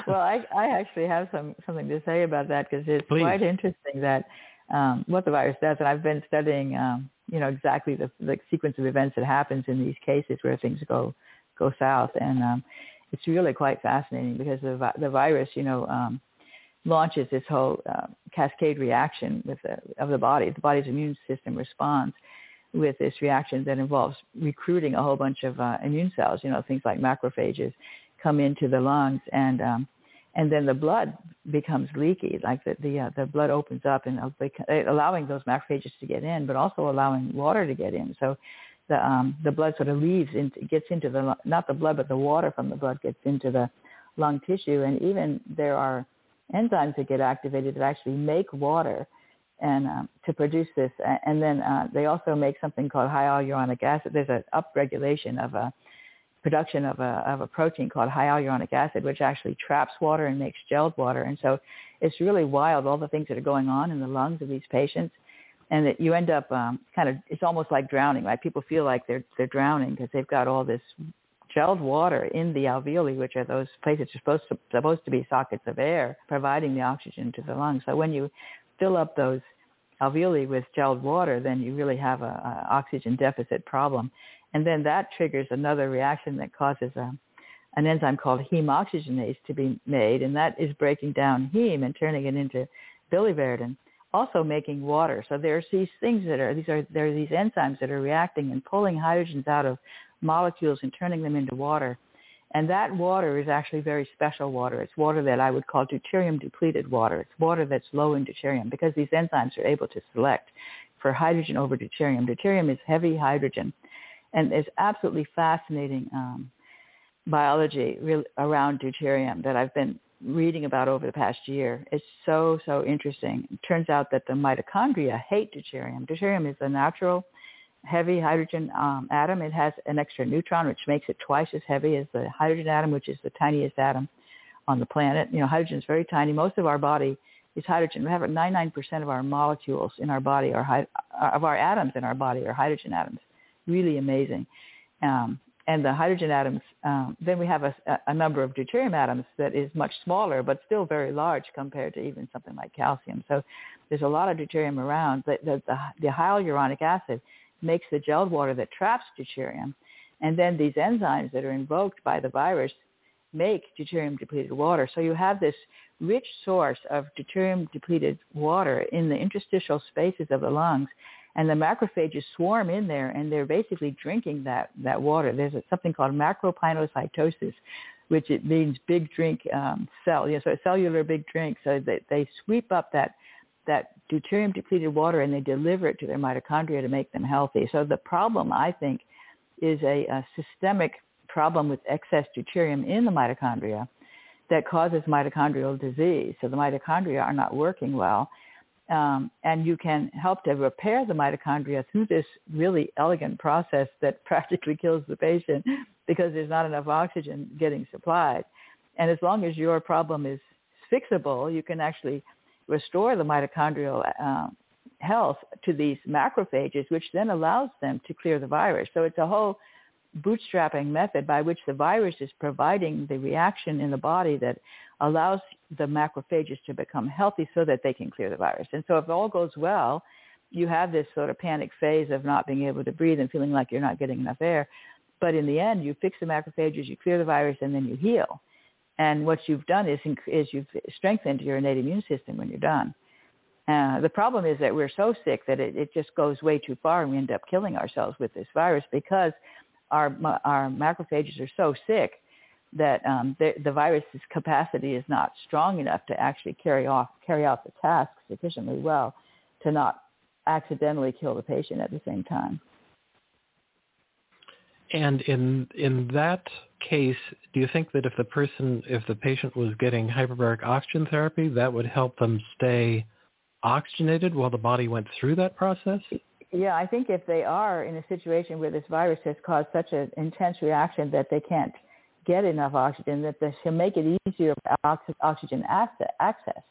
well, I I actually have some something to say about that because it's Please. quite interesting that um, what the virus does, and I've been studying, um, you know, exactly the the sequence of events that happens in these cases where things go go south, and um, it's really quite fascinating because the the virus, you know, um, launches this whole uh, cascade reaction with the, of the body. The body's immune system responds with this reaction that involves recruiting a whole bunch of uh, immune cells. You know, things like macrophages come into the lungs and um, and then the blood becomes leaky, like the the, uh, the blood opens up and uh, allowing those macrophages to get in, but also allowing water to get in. So the um, the blood sort of leaves into gets into the not the blood, but the water from the blood gets into the lung tissue, and even there are enzymes that get activated that actually make water and um, to produce this. And then uh, they also make something called hyaluronic acid. There's an upregulation of a production of a, of a protein called hyaluronic acid, which actually traps water and makes gelled water. And so it's really wild, all the things that are going on in the lungs of these patients. And that you end up um, kind of, it's almost like drowning, right? People feel like they're, they're drowning because they've got all this gelled water in the alveoli, which are those places supposed to, supposed to be sockets of air, providing the oxygen to the lungs. So when you fill up those alveoli with gelled water, then you really have a, oxygen deficit problem. And then that triggers another reaction that causes a, an enzyme called heme oxygenase to be made, and that is breaking down heme and turning it into biliverdin, also making water. So there's these things that are these are there are these enzymes that are reacting and pulling hydrogens out of molecules and turning them into water. And that water is actually very special water. It's water that I would call deuterium depleted water. It's water that's low in deuterium because these enzymes are able to select for hydrogen over deuterium. Deuterium is heavy hydrogen and there's absolutely fascinating um, biology re- around deuterium that I've been reading about over the past year. It's so, so interesting. It turns out that the mitochondria hate deuterium. Deuterium is a natural heavy hydrogen um, atom. It has an extra neutron, which makes it twice as heavy as the hydrogen atom, which is the tiniest atom on the planet. You know, hydrogen is very tiny. Most of our body is hydrogen. We have 99% of our molecules in our body are, of our atoms in our body are hydrogen atoms really amazing. Um, and the hydrogen atoms, um, then we have a, a number of deuterium atoms that is much smaller, but still very large compared to even something like calcium. So there's a lot of deuterium around. The, the, the, the hyaluronic acid makes the gelled water that traps deuterium. And then these enzymes that are invoked by the virus make deuterium depleted water. So you have this rich source of deuterium depleted water in the interstitial spaces of the lungs and the macrophages swarm in there and they're basically drinking that, that water. There's something called macropinocytosis, which it means big drink um, cell, you know, so cellular big drink. So they, they sweep up that, that deuterium depleted water and they deliver it to their mitochondria to make them healthy. So the problem, I think, is a, a systemic problem with excess deuterium in the mitochondria that causes mitochondrial disease. So the mitochondria are not working well um, and you can help to repair the mitochondria through this really elegant process that practically kills the patient because there's not enough oxygen getting supplied. And as long as your problem is fixable, you can actually restore the mitochondrial uh, health to these macrophages, which then allows them to clear the virus. So it's a whole bootstrapping method by which the virus is providing the reaction in the body that allows the macrophages to become healthy so that they can clear the virus. And so if all goes well, you have this sort of panic phase of not being able to breathe and feeling like you're not getting enough air. But in the end, you fix the macrophages, you clear the virus, and then you heal. And what you've done is, is you've strengthened your innate immune system when you're done. Uh, the problem is that we're so sick that it, it just goes way too far and we end up killing ourselves with this virus because our, our macrophages are so sick that um, the, the virus's capacity is not strong enough to actually carry off carry out the task sufficiently well to not accidentally kill the patient at the same time. And in in that case, do you think that if the person if the patient was getting hyperbaric oxygen therapy, that would help them stay oxygenated while the body went through that process? Yeah, I think if they are in a situation where this virus has caused such an intense reaction that they can't get enough oxygen, that this can make it easier for oxygen access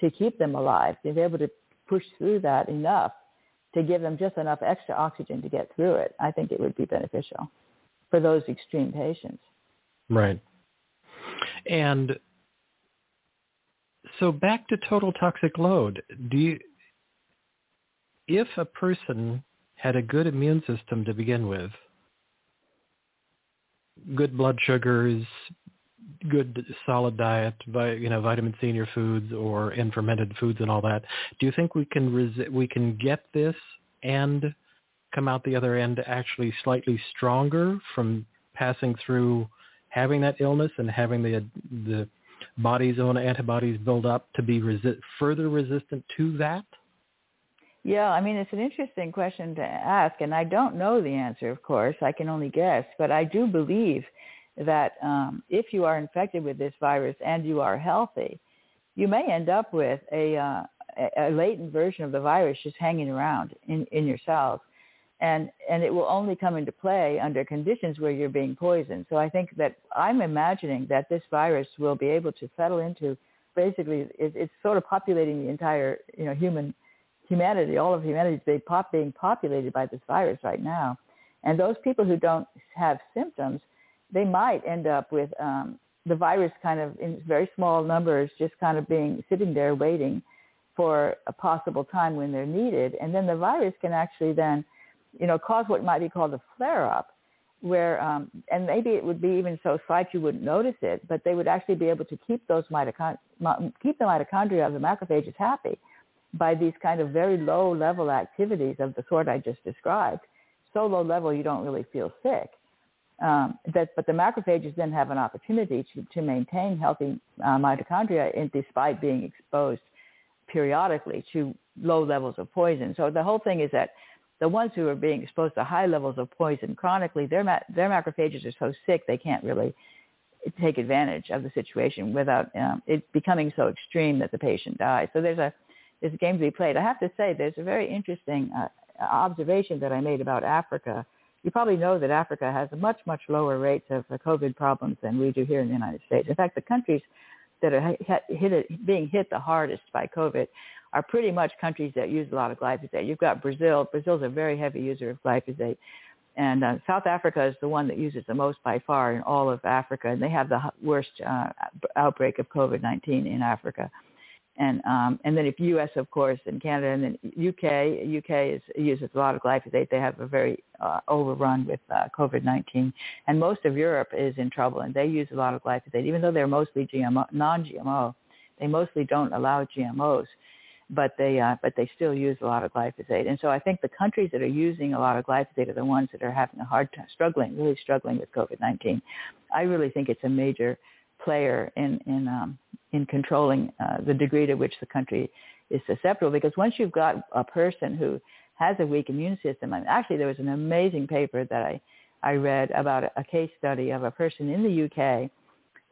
to keep them alive, be able to push through that enough to give them just enough extra oxygen to get through it, I think it would be beneficial for those extreme patients. Right. And so back to total toxic load. Do you, if a person had a good immune system to begin with, good blood sugars, good solid diet, you know, vitamin C in your foods or in fermented foods and all that, do you think we can resi- we can get this and come out the other end actually slightly stronger from passing through having that illness and having the the body's own antibodies build up to be resi- further resistant to that? Yeah, I mean, it's an interesting question to ask, and I don't know the answer, of course. I can only guess, but I do believe that um, if you are infected with this virus and you are healthy, you may end up with a, uh, a latent version of the virus just hanging around in, in your cells. And, and it will only come into play under conditions where you're being poisoned. So I think that I'm imagining that this virus will be able to settle into basically it, it's sort of populating the entire you know human humanity. All of humanity is being, pop, being populated by this virus right now. And those people who don't have symptoms they might end up with um, the virus kind of in very small numbers just kind of being sitting there waiting for a possible time when they're needed. And then the virus can actually then, you know, cause what might be called a flare-up where, um, and maybe it would be even so slight you wouldn't notice it, but they would actually be able to keep those mitochond- keep the mitochondria of the macrophages happy by these kind of very low level activities of the sort I just described. So low level you don't really feel sick. Um, that, but the macrophages then have an opportunity to, to maintain healthy uh, mitochondria in, despite being exposed periodically to low levels of poison. So the whole thing is that the ones who are being exposed to high levels of poison chronically, their, ma- their macrophages are so sick they can't really take advantage of the situation without um, it becoming so extreme that the patient dies. So there's a there's a game to be played. I have to say there's a very interesting uh, observation that I made about Africa you probably know that Africa has much, much lower rates of COVID problems than we do here in the United States. In fact, the countries that are hit, hit, being hit the hardest by COVID are pretty much countries that use a lot of glyphosate. You've got Brazil. Brazil's a very heavy user of glyphosate. And uh, South Africa is the one that uses the most by far in all of Africa. And they have the worst uh, outbreak of COVID-19 in Africa and um, and then if U.S. of course and Canada and then UK UK is uses a lot of glyphosate. They have a very uh, overrun with uh, COVID-19, and most of Europe is in trouble, and they use a lot of glyphosate, even though they're mostly GMO, non-GMO. They mostly don't allow GMOs, but they uh, but they still use a lot of glyphosate. And so I think the countries that are using a lot of glyphosate are the ones that are having a hard time, struggling, really struggling with COVID-19. I really think it's a major player in in um, in controlling uh, the degree to which the country is susceptible. Because once you've got a person who has a weak immune system, and actually there was an amazing paper that I I read about a case study of a person in the UK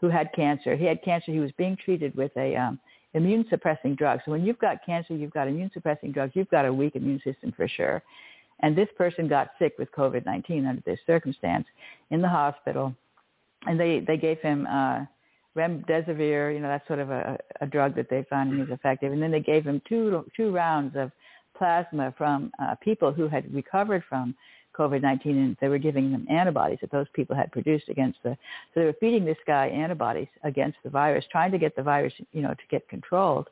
who had cancer. He had cancer. He was being treated with a um, immune suppressing drugs. So when you've got cancer, you've got immune suppressing drugs. You've got a weak immune system for sure. And this person got sick with COVID-19 under this circumstance in the hospital, and they they gave him uh, remdesivir, you know, that's sort of a, a drug that they found is effective. And then they gave him two two rounds of plasma from uh, people who had recovered from COVID-19, and they were giving them antibodies that those people had produced against the. So they were feeding this guy antibodies against the virus, trying to get the virus, you know, to get controlled,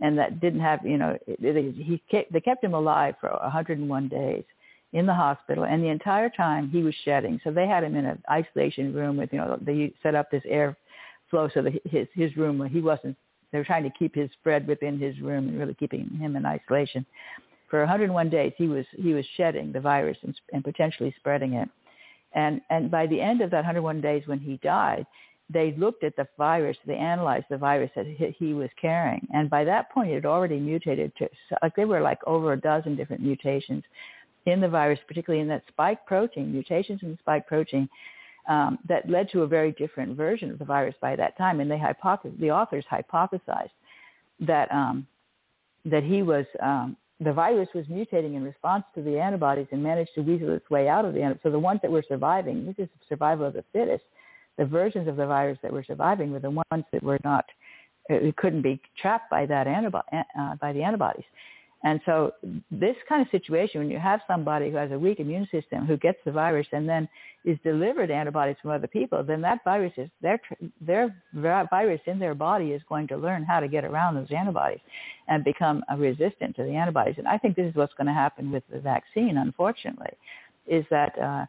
and that didn't have, you know, he kept, they kept him alive for 101 days in the hospital, and the entire time he was shedding. So they had him in an isolation room with, you know, they set up this air flow so that his his room he wasn't they were trying to keep his spread within his room and really keeping him in isolation for 101 days he was he was shedding the virus and, and potentially spreading it and and by the end of that 101 days when he died they looked at the virus they analyzed the virus that he was carrying and by that point it had already mutated to like there were like over a dozen different mutations in the virus particularly in that spike protein mutations in the spike protein um, that led to a very different version of the virus by that time. And they hypothesized, the authors hypothesized that um, that he was um, the virus was mutating in response to the antibodies and managed to weasel its way out of the antibodies. So the ones that were surviving, this is survival of the fittest. The versions of the virus that were surviving were the ones that were not, it couldn't be trapped by that antibody, uh, by the antibodies. And so this kind of situation, when you have somebody who has a weak immune system who gets the virus and then is delivered antibodies from other people, then that virus is their their virus in their body is going to learn how to get around those antibodies and become resistant to the antibodies. And I think this is what's going to happen with the vaccine, unfortunately, is that uh,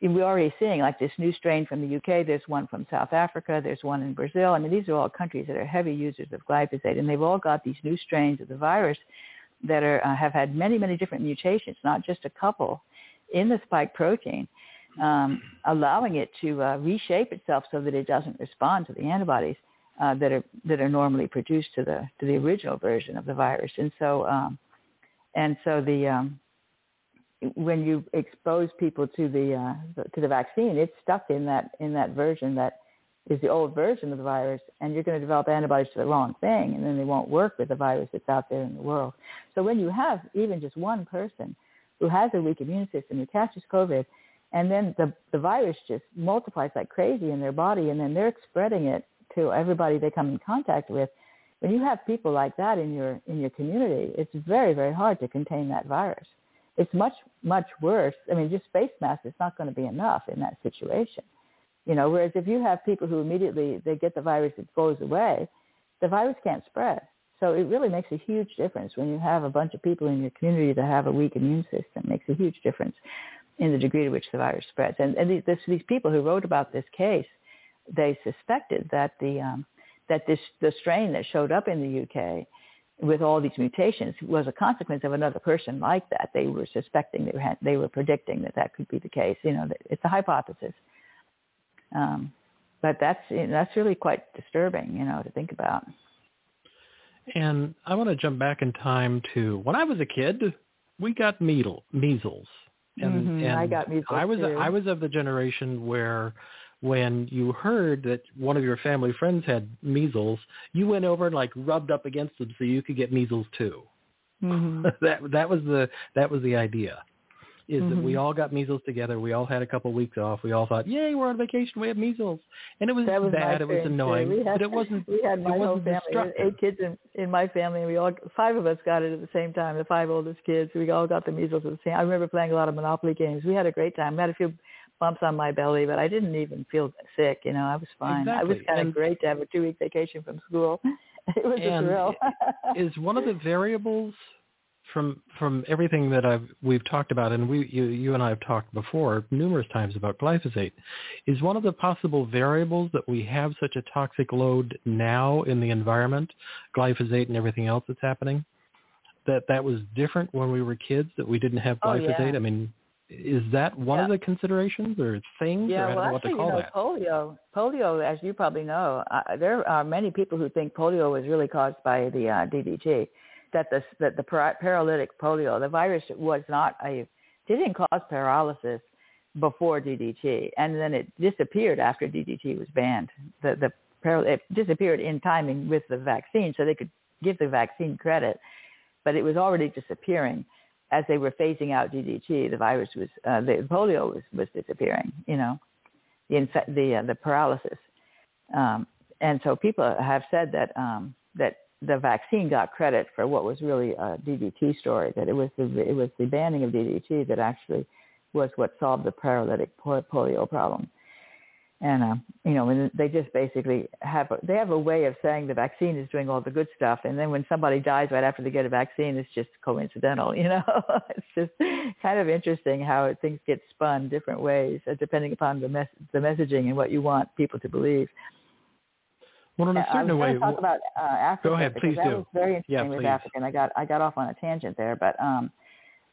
we're already seeing like this new strain from the UK. There's one from South Africa. There's one in Brazil. I mean, these are all countries that are heavy users of glyphosate, and they've all got these new strains of the virus that are uh, have had many, many different mutations, not just a couple, in the spike protein, um, allowing it to uh, reshape itself so that it doesn't respond to the antibodies uh, that are that are normally produced to the to the original version of the virus. And so, um, and so the um, when you expose people to the uh, to the vaccine, it's stuck in that in that version that is the old version of the virus, and you're going to develop antibodies to the wrong thing, and then they won't work with the virus that's out there in the world. So when you have even just one person who has a weak immune system who catches COVID, and then the the virus just multiplies like crazy in their body, and then they're spreading it to everybody they come in contact with. When you have people like that in your in your community, it's very very hard to contain that virus it's much much worse. I mean, just face masks is not going to be enough in that situation. You know, whereas if you have people who immediately they get the virus, it goes away, the virus can't spread. So it really makes a huge difference when you have a bunch of people in your community that have a weak immune system. It makes a huge difference in the degree to which the virus spreads. And, and these, these people who wrote about this case, they suspected that the um, that this the strain that showed up in the UK with all these mutations was a consequence of another person like that. They were suspecting they were they were predicting that that could be the case. You know, it's a hypothesis. Um, but that's that's really quite disturbing, you know, to think about. And I want to jump back in time to when I was a kid. We got measles, measles, and, mm-hmm. and I got measles. I was too. I was of the generation where when you heard that one of your family friends had measles, you went over and like rubbed up against them so you could get measles too. Mm-hmm. that that was the that was the idea. Is mm-hmm. that we all got measles together. We all had a couple of weeks off. We all thought, "Yay, we're on vacation. We have measles," and it was, was bad. It was annoying, had, but it wasn't. We had my it whole family. Eight kids in in my family, and we all five of us got it at the same time. The five oldest kids, we all got the measles at the same. I remember playing a lot of Monopoly games. We had a great time. We had a few bumps on my belly, but I didn't even feel sick. You know, I was fine. Exactly. It was kind and, of great to have a two week vacation from school. It was a thrill. is one of the variables from from everything that I've we've talked about, and we you, you and I have talked before numerous times about glyphosate, is one of the possible variables that we have such a toxic load now in the environment, glyphosate and everything else that's happening, that that was different when we were kids, that we didn't have glyphosate. Oh, yeah. I mean, is that one yeah. of the considerations or things? Yeah, or I well, don't actually, know what to call you know, that. polio, polio, as you probably know, uh, there are many people who think polio was really caused by the uh, DDT. That the that the paralytic polio, the virus was not a, didn't cause paralysis before DDT, and then it disappeared after DDT was banned. The the it disappeared in timing with the vaccine, so they could give the vaccine credit, but it was already disappearing as they were phasing out DDT, the virus was, uh, the polio was, was disappearing, you know, the, infe- the, uh, the paralysis. Um, and so people have said that, um, that the vaccine got credit for what was really a DDT story, that it was the, it was the banning of DDT that actually was what solved the paralytic polio problem and uh, you know, they just basically have a, they have a way of saying the vaccine is doing all the good stuff, and then when somebody dies right after they get a vaccine, it's just coincidental. You know, it's just kind of interesting how things get spun different ways uh, depending upon the mes- the messaging and what you want people to believe. Well, in a certain I was way, talk about uh, Africa. Go ahead, please that do. Was very interesting yeah, with please. Africa, and I got I got off on a tangent there, but um,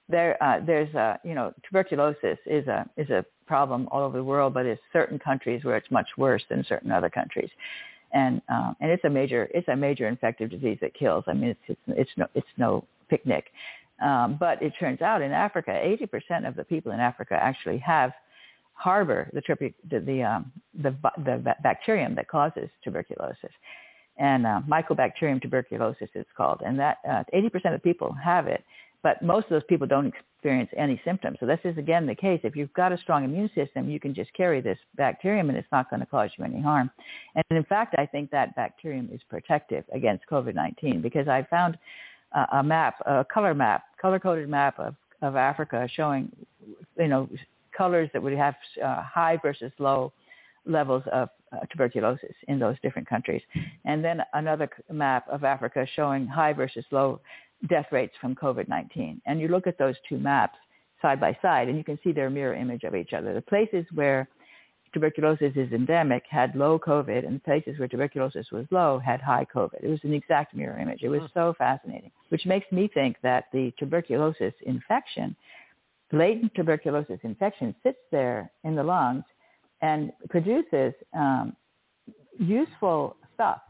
there uh, there's a you know tuberculosis is a is a problem all over the world, but it's certain countries where it's much worse than certain other countries, and um, and it's a major it's a major infective disease that kills. I mean it's it's it's no it's no picnic, um, but it turns out in Africa, 80% of the people in Africa actually have harbor the the the, um, the the bacterium that causes tuberculosis, and uh, Mycobacterium tuberculosis it's called, and that uh, 80% of people have it but most of those people don't experience any symptoms. So this is again the case. If you've got a strong immune system, you can just carry this bacterium and it's not going to cause you any harm. And in fact, I think that bacterium is protective against COVID-19 because I found uh, a map, a color map, color-coded map of, of Africa showing, you know, colors that would have uh, high versus low levels of uh, tuberculosis in those different countries. And then another map of Africa showing high versus low death rates from COVID-19. And you look at those two maps, side by side, and you can see their mirror image of each other. The places where tuberculosis is endemic had low COVID, and the places where tuberculosis was low had high COVID. It was an exact mirror image. It was mm. so fascinating, which makes me think that the tuberculosis infection, latent tuberculosis infection, sits there in the lungs and produces um, useful stuff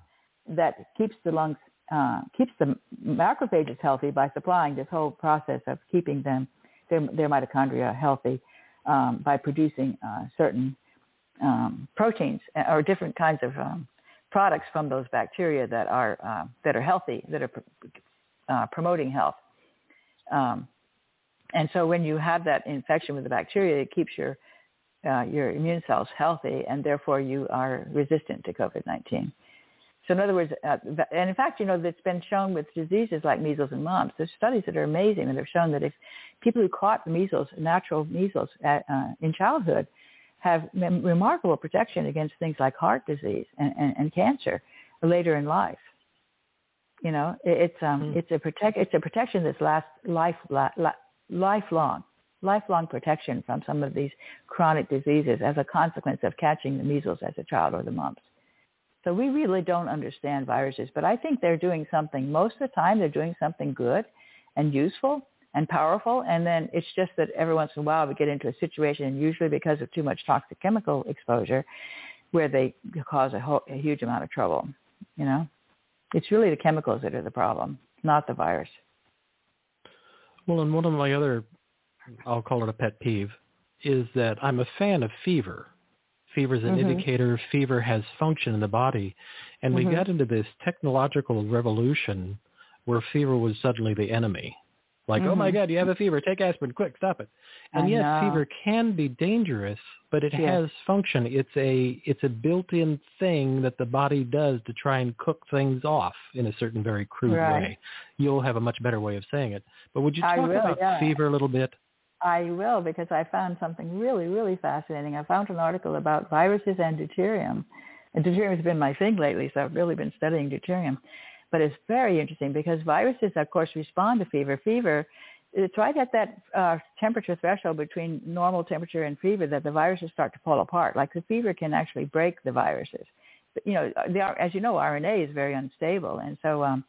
that keeps the lungs, uh, keeps the macrophages healthy by supplying this whole process of keeping them, their, their mitochondria healthy um, by producing uh, certain um, proteins or different kinds of um, products from those bacteria that are uh, that are healthy, that are uh, promoting health. Um, and so when you have that infection with the bacteria, it keeps your uh, your immune cells healthy, and therefore you are resistant to COVID-19. So in other words, uh, and in fact, you know, it's been shown with diseases like measles and mumps. There's studies that are amazing, and they've shown that if people who caught the measles, natural measles at, uh, in childhood, have remarkable protection against things like heart disease and, and, and cancer later in life. You know, it, it's um, mm. it's a protect it's a protection that's last life la, la, lifelong, lifelong protection from some of these chronic diseases as a consequence of catching the measles as a child or the mumps. So we really don't understand viruses, but I think they're doing something. Most of the time, they're doing something good and useful and powerful. And then it's just that every once in a while we get into a situation, usually because of too much toxic chemical exposure, where they cause a, ho- a huge amount of trouble. You know, it's really the chemicals that are the problem, not the virus. Well, and one of my other, I'll call it a pet peeve, is that I'm a fan of fever. Fever is an mm-hmm. indicator. Fever has function in the body. And mm-hmm. we got into this technological revolution where fever was suddenly the enemy. Like, mm-hmm. oh my mm-hmm. God, you have a fever. Take aspirin. Quick, stop it. And I yes, know. fever can be dangerous, but it yes. has function. It's a it's a built-in thing that the body does to try and cook things off in a certain very crude right. way. You'll have a much better way of saying it. But would you talk will, about yeah. fever a little bit? I will because I found something really, really fascinating. I found an article about viruses and deuterium. And deuterium has been my thing lately, so I've really been studying deuterium. But it's very interesting because viruses, of course, respond to fever. Fever, it's right at that uh, temperature threshold between normal temperature and fever that the viruses start to fall apart. Like the fever can actually break the viruses. But, you know, they are, as you know, RNA is very unstable, and so um,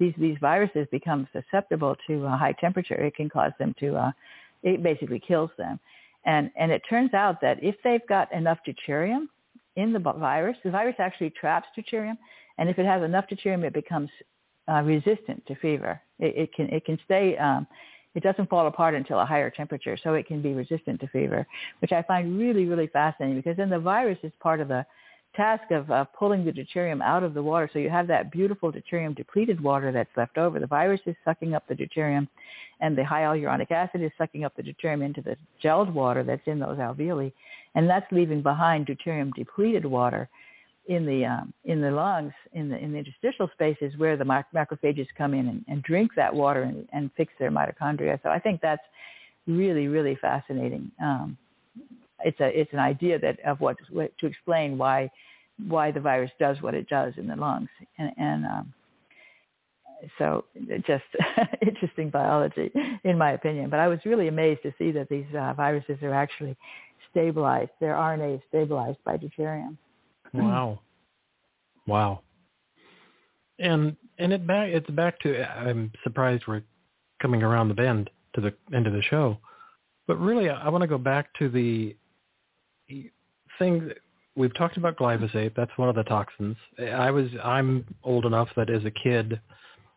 these these viruses become susceptible to a high temperature. It can cause them to, uh, it basically kills them. And and it turns out that if they've got enough deuterium in the virus, the virus actually traps deuterium and if it has enough deuterium, it becomes uh, resistant to fever. It, it can it can stay. Um, it doesn't fall apart until a higher temperature, so it can be resistant to fever, which I find really really fascinating because then the virus is part of the task of uh, pulling the deuterium out of the water. So you have that beautiful deuterium depleted water that's left over. The virus is sucking up the deuterium, and the hyaluronic acid is sucking up the deuterium into the gelled water that's in those alveoli, and that's leaving behind deuterium depleted water in the um, in the lungs, in the in the interstitial spaces where the macrophages come in and, and drink that water and, and fix their mitochondria. So I think that's really really fascinating. Um, it's a it's an idea that of what, what to explain why why the virus does what it does in the lungs and, and um, so just interesting biology in my opinion. But I was really amazed to see that these uh, viruses are actually stabilized. Their RNA is stabilized by deuterium. Wow. Wow. And and it back it's back to I'm surprised we're coming around the bend to the end of the show. But really I want to go back to the thing we've talked about glyphosate, that's one of the toxins. I was I'm old enough that as a kid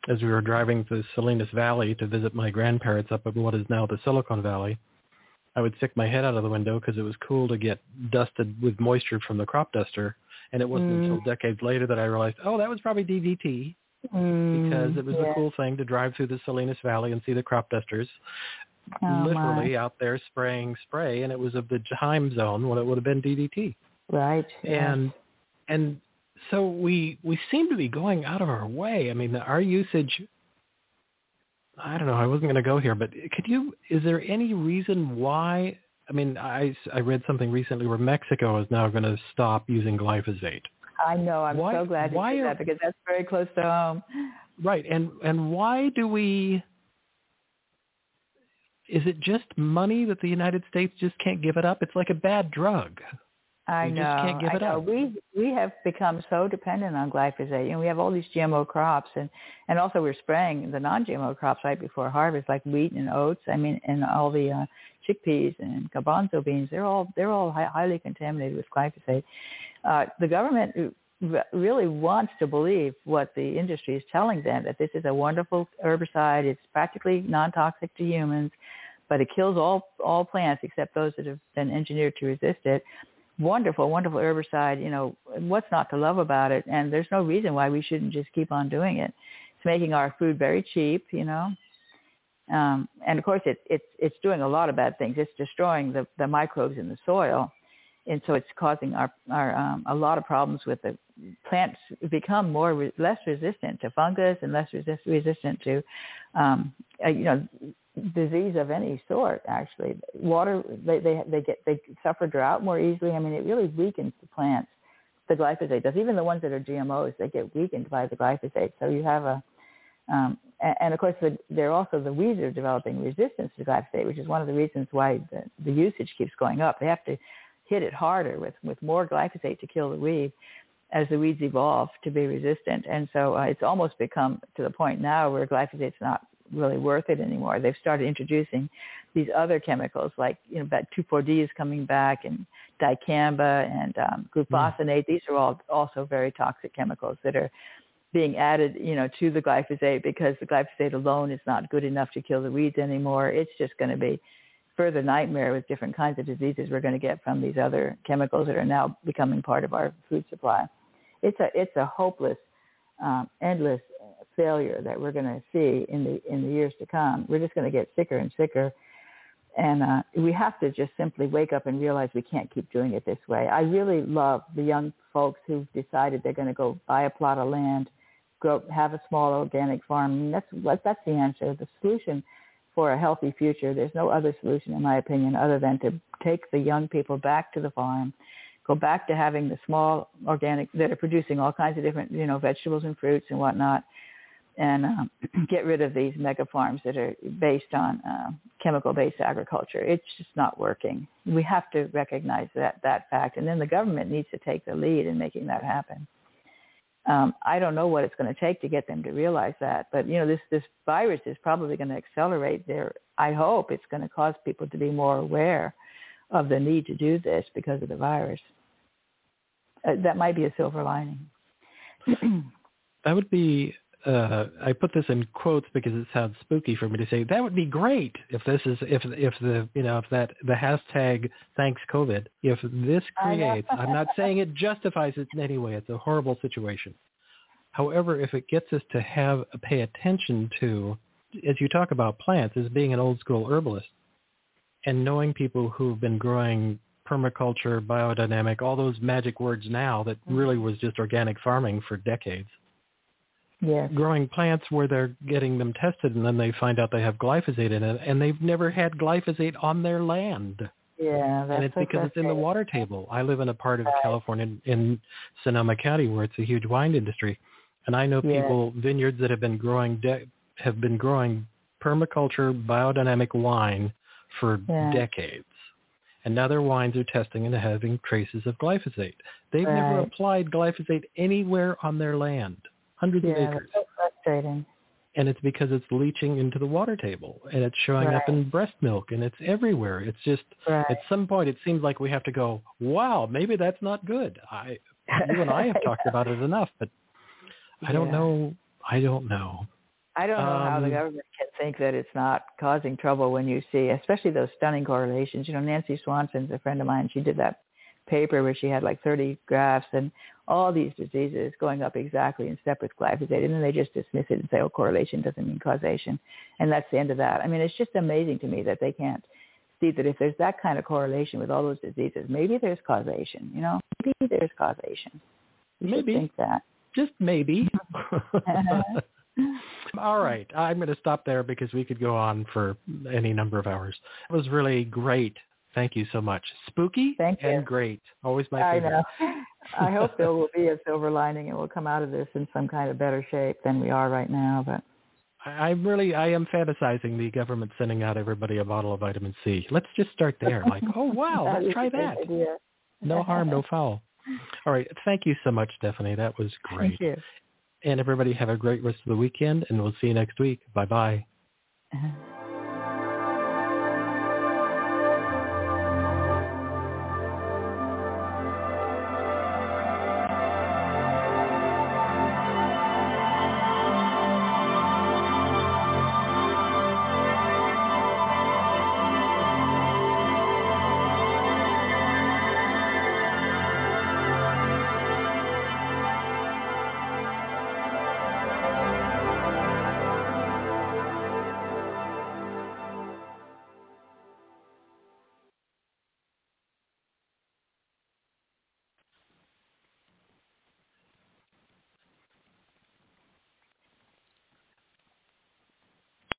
as we were driving to Salinas Valley to visit my grandparents up in what is now the Silicon Valley, I would stick my head out of the window because it was cool to get dusted with moisture from the crop duster and it wasn't mm. until decades later that I realized, oh, that was probably DDT mm, because it was yeah. a cool thing to drive through the Salinas Valley and see the crop dusters oh, literally my. out there spraying spray, and it was of the time zone when it would have been DDT. Right. And yes. and so we we seem to be going out of our way. I mean, our usage. I don't know. I wasn't going to go here, but could you? Is there any reason why I mean, I, I read something recently where Mexico is now going to stop using glyphosate. I know. I'm why, so glad you why said that because that's very close to home. Right, and and why do we? is it just money that the United States just can't give it up? It's like a bad drug. I we know. just can't give I it know. up. We we have become so dependent on glyphosate. Know, we have all these GMO crops, and and also we're spraying the non-GMO crops right before harvest, like wheat and oats. I mean, and all the uh, chickpeas and garbanzo beans. They're all they're all hi- highly contaminated with glyphosate. Uh, the government really wants to believe what the industry is telling them that this is a wonderful herbicide. It's practically non-toxic to humans, but it kills all all plants except those that have been engineered to resist it wonderful, wonderful herbicide. You know, what's not to love about it? And there's no reason why we shouldn't just keep on doing it. It's making our food very cheap, you know. Um, and of course, it, it's it's doing a lot of bad things. It's destroying the, the microbes in the soil, and so it's causing our our um, a lot of problems with the plants become more re- less resistant to fungus and less resist, resistant to um, uh, you know disease of any sort actually. Water they they they get they suffer drought more easily. I mean it really weakens the plants the glyphosate does. Even the ones that are gmos they get weakened by the glyphosate. So you have a um, and, and of course the, they're also the weeds are developing resistance to glyphosate which is one of the reasons why the, the usage keeps going up. They have to hit it harder with with more glyphosate to kill the weed as the weeds evolve to be resistant and so uh, it's almost become to the point now where glyphosate's not really worth it anymore. They've started introducing these other chemicals like you know that 2,4-D is coming back and dicamba and um, glufosinate. Mm. These are all also very toxic chemicals that are being added, you know, to the glyphosate because the glyphosate alone is not good enough to kill the weeds anymore. It's just going to be further nightmare with different kinds of diseases we're going to get from these other chemicals that are now becoming part of our food supply. It's a it's a hopeless, um, endless failure that we're going to see in the in the years to come. We're just going to get sicker and sicker, and uh, we have to just simply wake up and realize we can't keep doing it this way. I really love the young folks who've decided they're going to go buy a plot of land, grow have a small organic farm. That's that's the answer. The solution for a healthy future. There's no other solution, in my opinion, other than to take the young people back to the farm go back to having the small organic that are producing all kinds of different, you know, vegetables and fruits and whatnot, and um, get rid of these mega farms that are based on uh, chemical-based agriculture. It's just not working. We have to recognize that that fact, and then the government needs to take the lead in making that happen. Um, I don't know what it's going to take to get them to realize that, but you know, this this virus is probably going to accelerate their. I hope it's going to cause people to be more aware of the need to do this because of the virus. Uh, that might be a silver lining. that would be uh, I put this in quotes because it sounds spooky for me to say that would be great if this is if if the you know if that the hashtag thanks COVID. If this creates I'm not saying it justifies it in any way. It's a horrible situation. However, if it gets us to have pay attention to as you talk about plants as being an old school herbalist and knowing people who've been growing permaculture, biodynamic, all those magic words now that really was just organic farming for decades yes. growing plants where they're getting them tested and then they find out they have glyphosate in it and they've never had glyphosate on their land. Yeah, that's and it's because it's in the water table. I live in a part of right. California in Sonoma County where it's a huge wine industry, and I know people vineyards that have been growing de- have been growing permaculture biodynamic wine for yeah. decades. And now their wines are testing and having traces of glyphosate. They've right. never applied glyphosate anywhere on their land hundreds yeah, of acres. That's so frustrating. And it's because it's leaching into the water table and it's showing right. up in breast milk and it's everywhere. It's just right. at some point it seems like we have to go, wow, maybe that's not good. I you and I have talked about it enough, but I don't yeah. know. I don't know. I don't know um, how the government can think that it's not causing trouble when you see, especially those stunning correlations. You know, Nancy Swanson's a friend of mine. She did that paper where she had like 30 graphs and all these diseases going up exactly in step with glyphosate. And then they just dismiss it and say, oh, correlation doesn't mean causation. And that's the end of that. I mean, it's just amazing to me that they can't see that if there's that kind of correlation with all those diseases, maybe there's causation, you know, maybe there's causation. You maybe. think that. Just maybe. All right. I'm going to stop there because we could go on for any number of hours. It was really great Thank you so much. Spooky Thank and you. great. Always my favorite. I know. I hope there will be a silver lining and we'll come out of this in some kind of better shape than we are right now. But I, I'm really, I am fantasizing the government sending out everybody a bottle of vitamin C. Let's just start there. Like, oh wow, let's try that. No harm, no foul. All right. Thank you so much, Stephanie. That was great. Thank you. And everybody have a great rest of the weekend, and we'll see you next week. Bye bye. Uh-huh.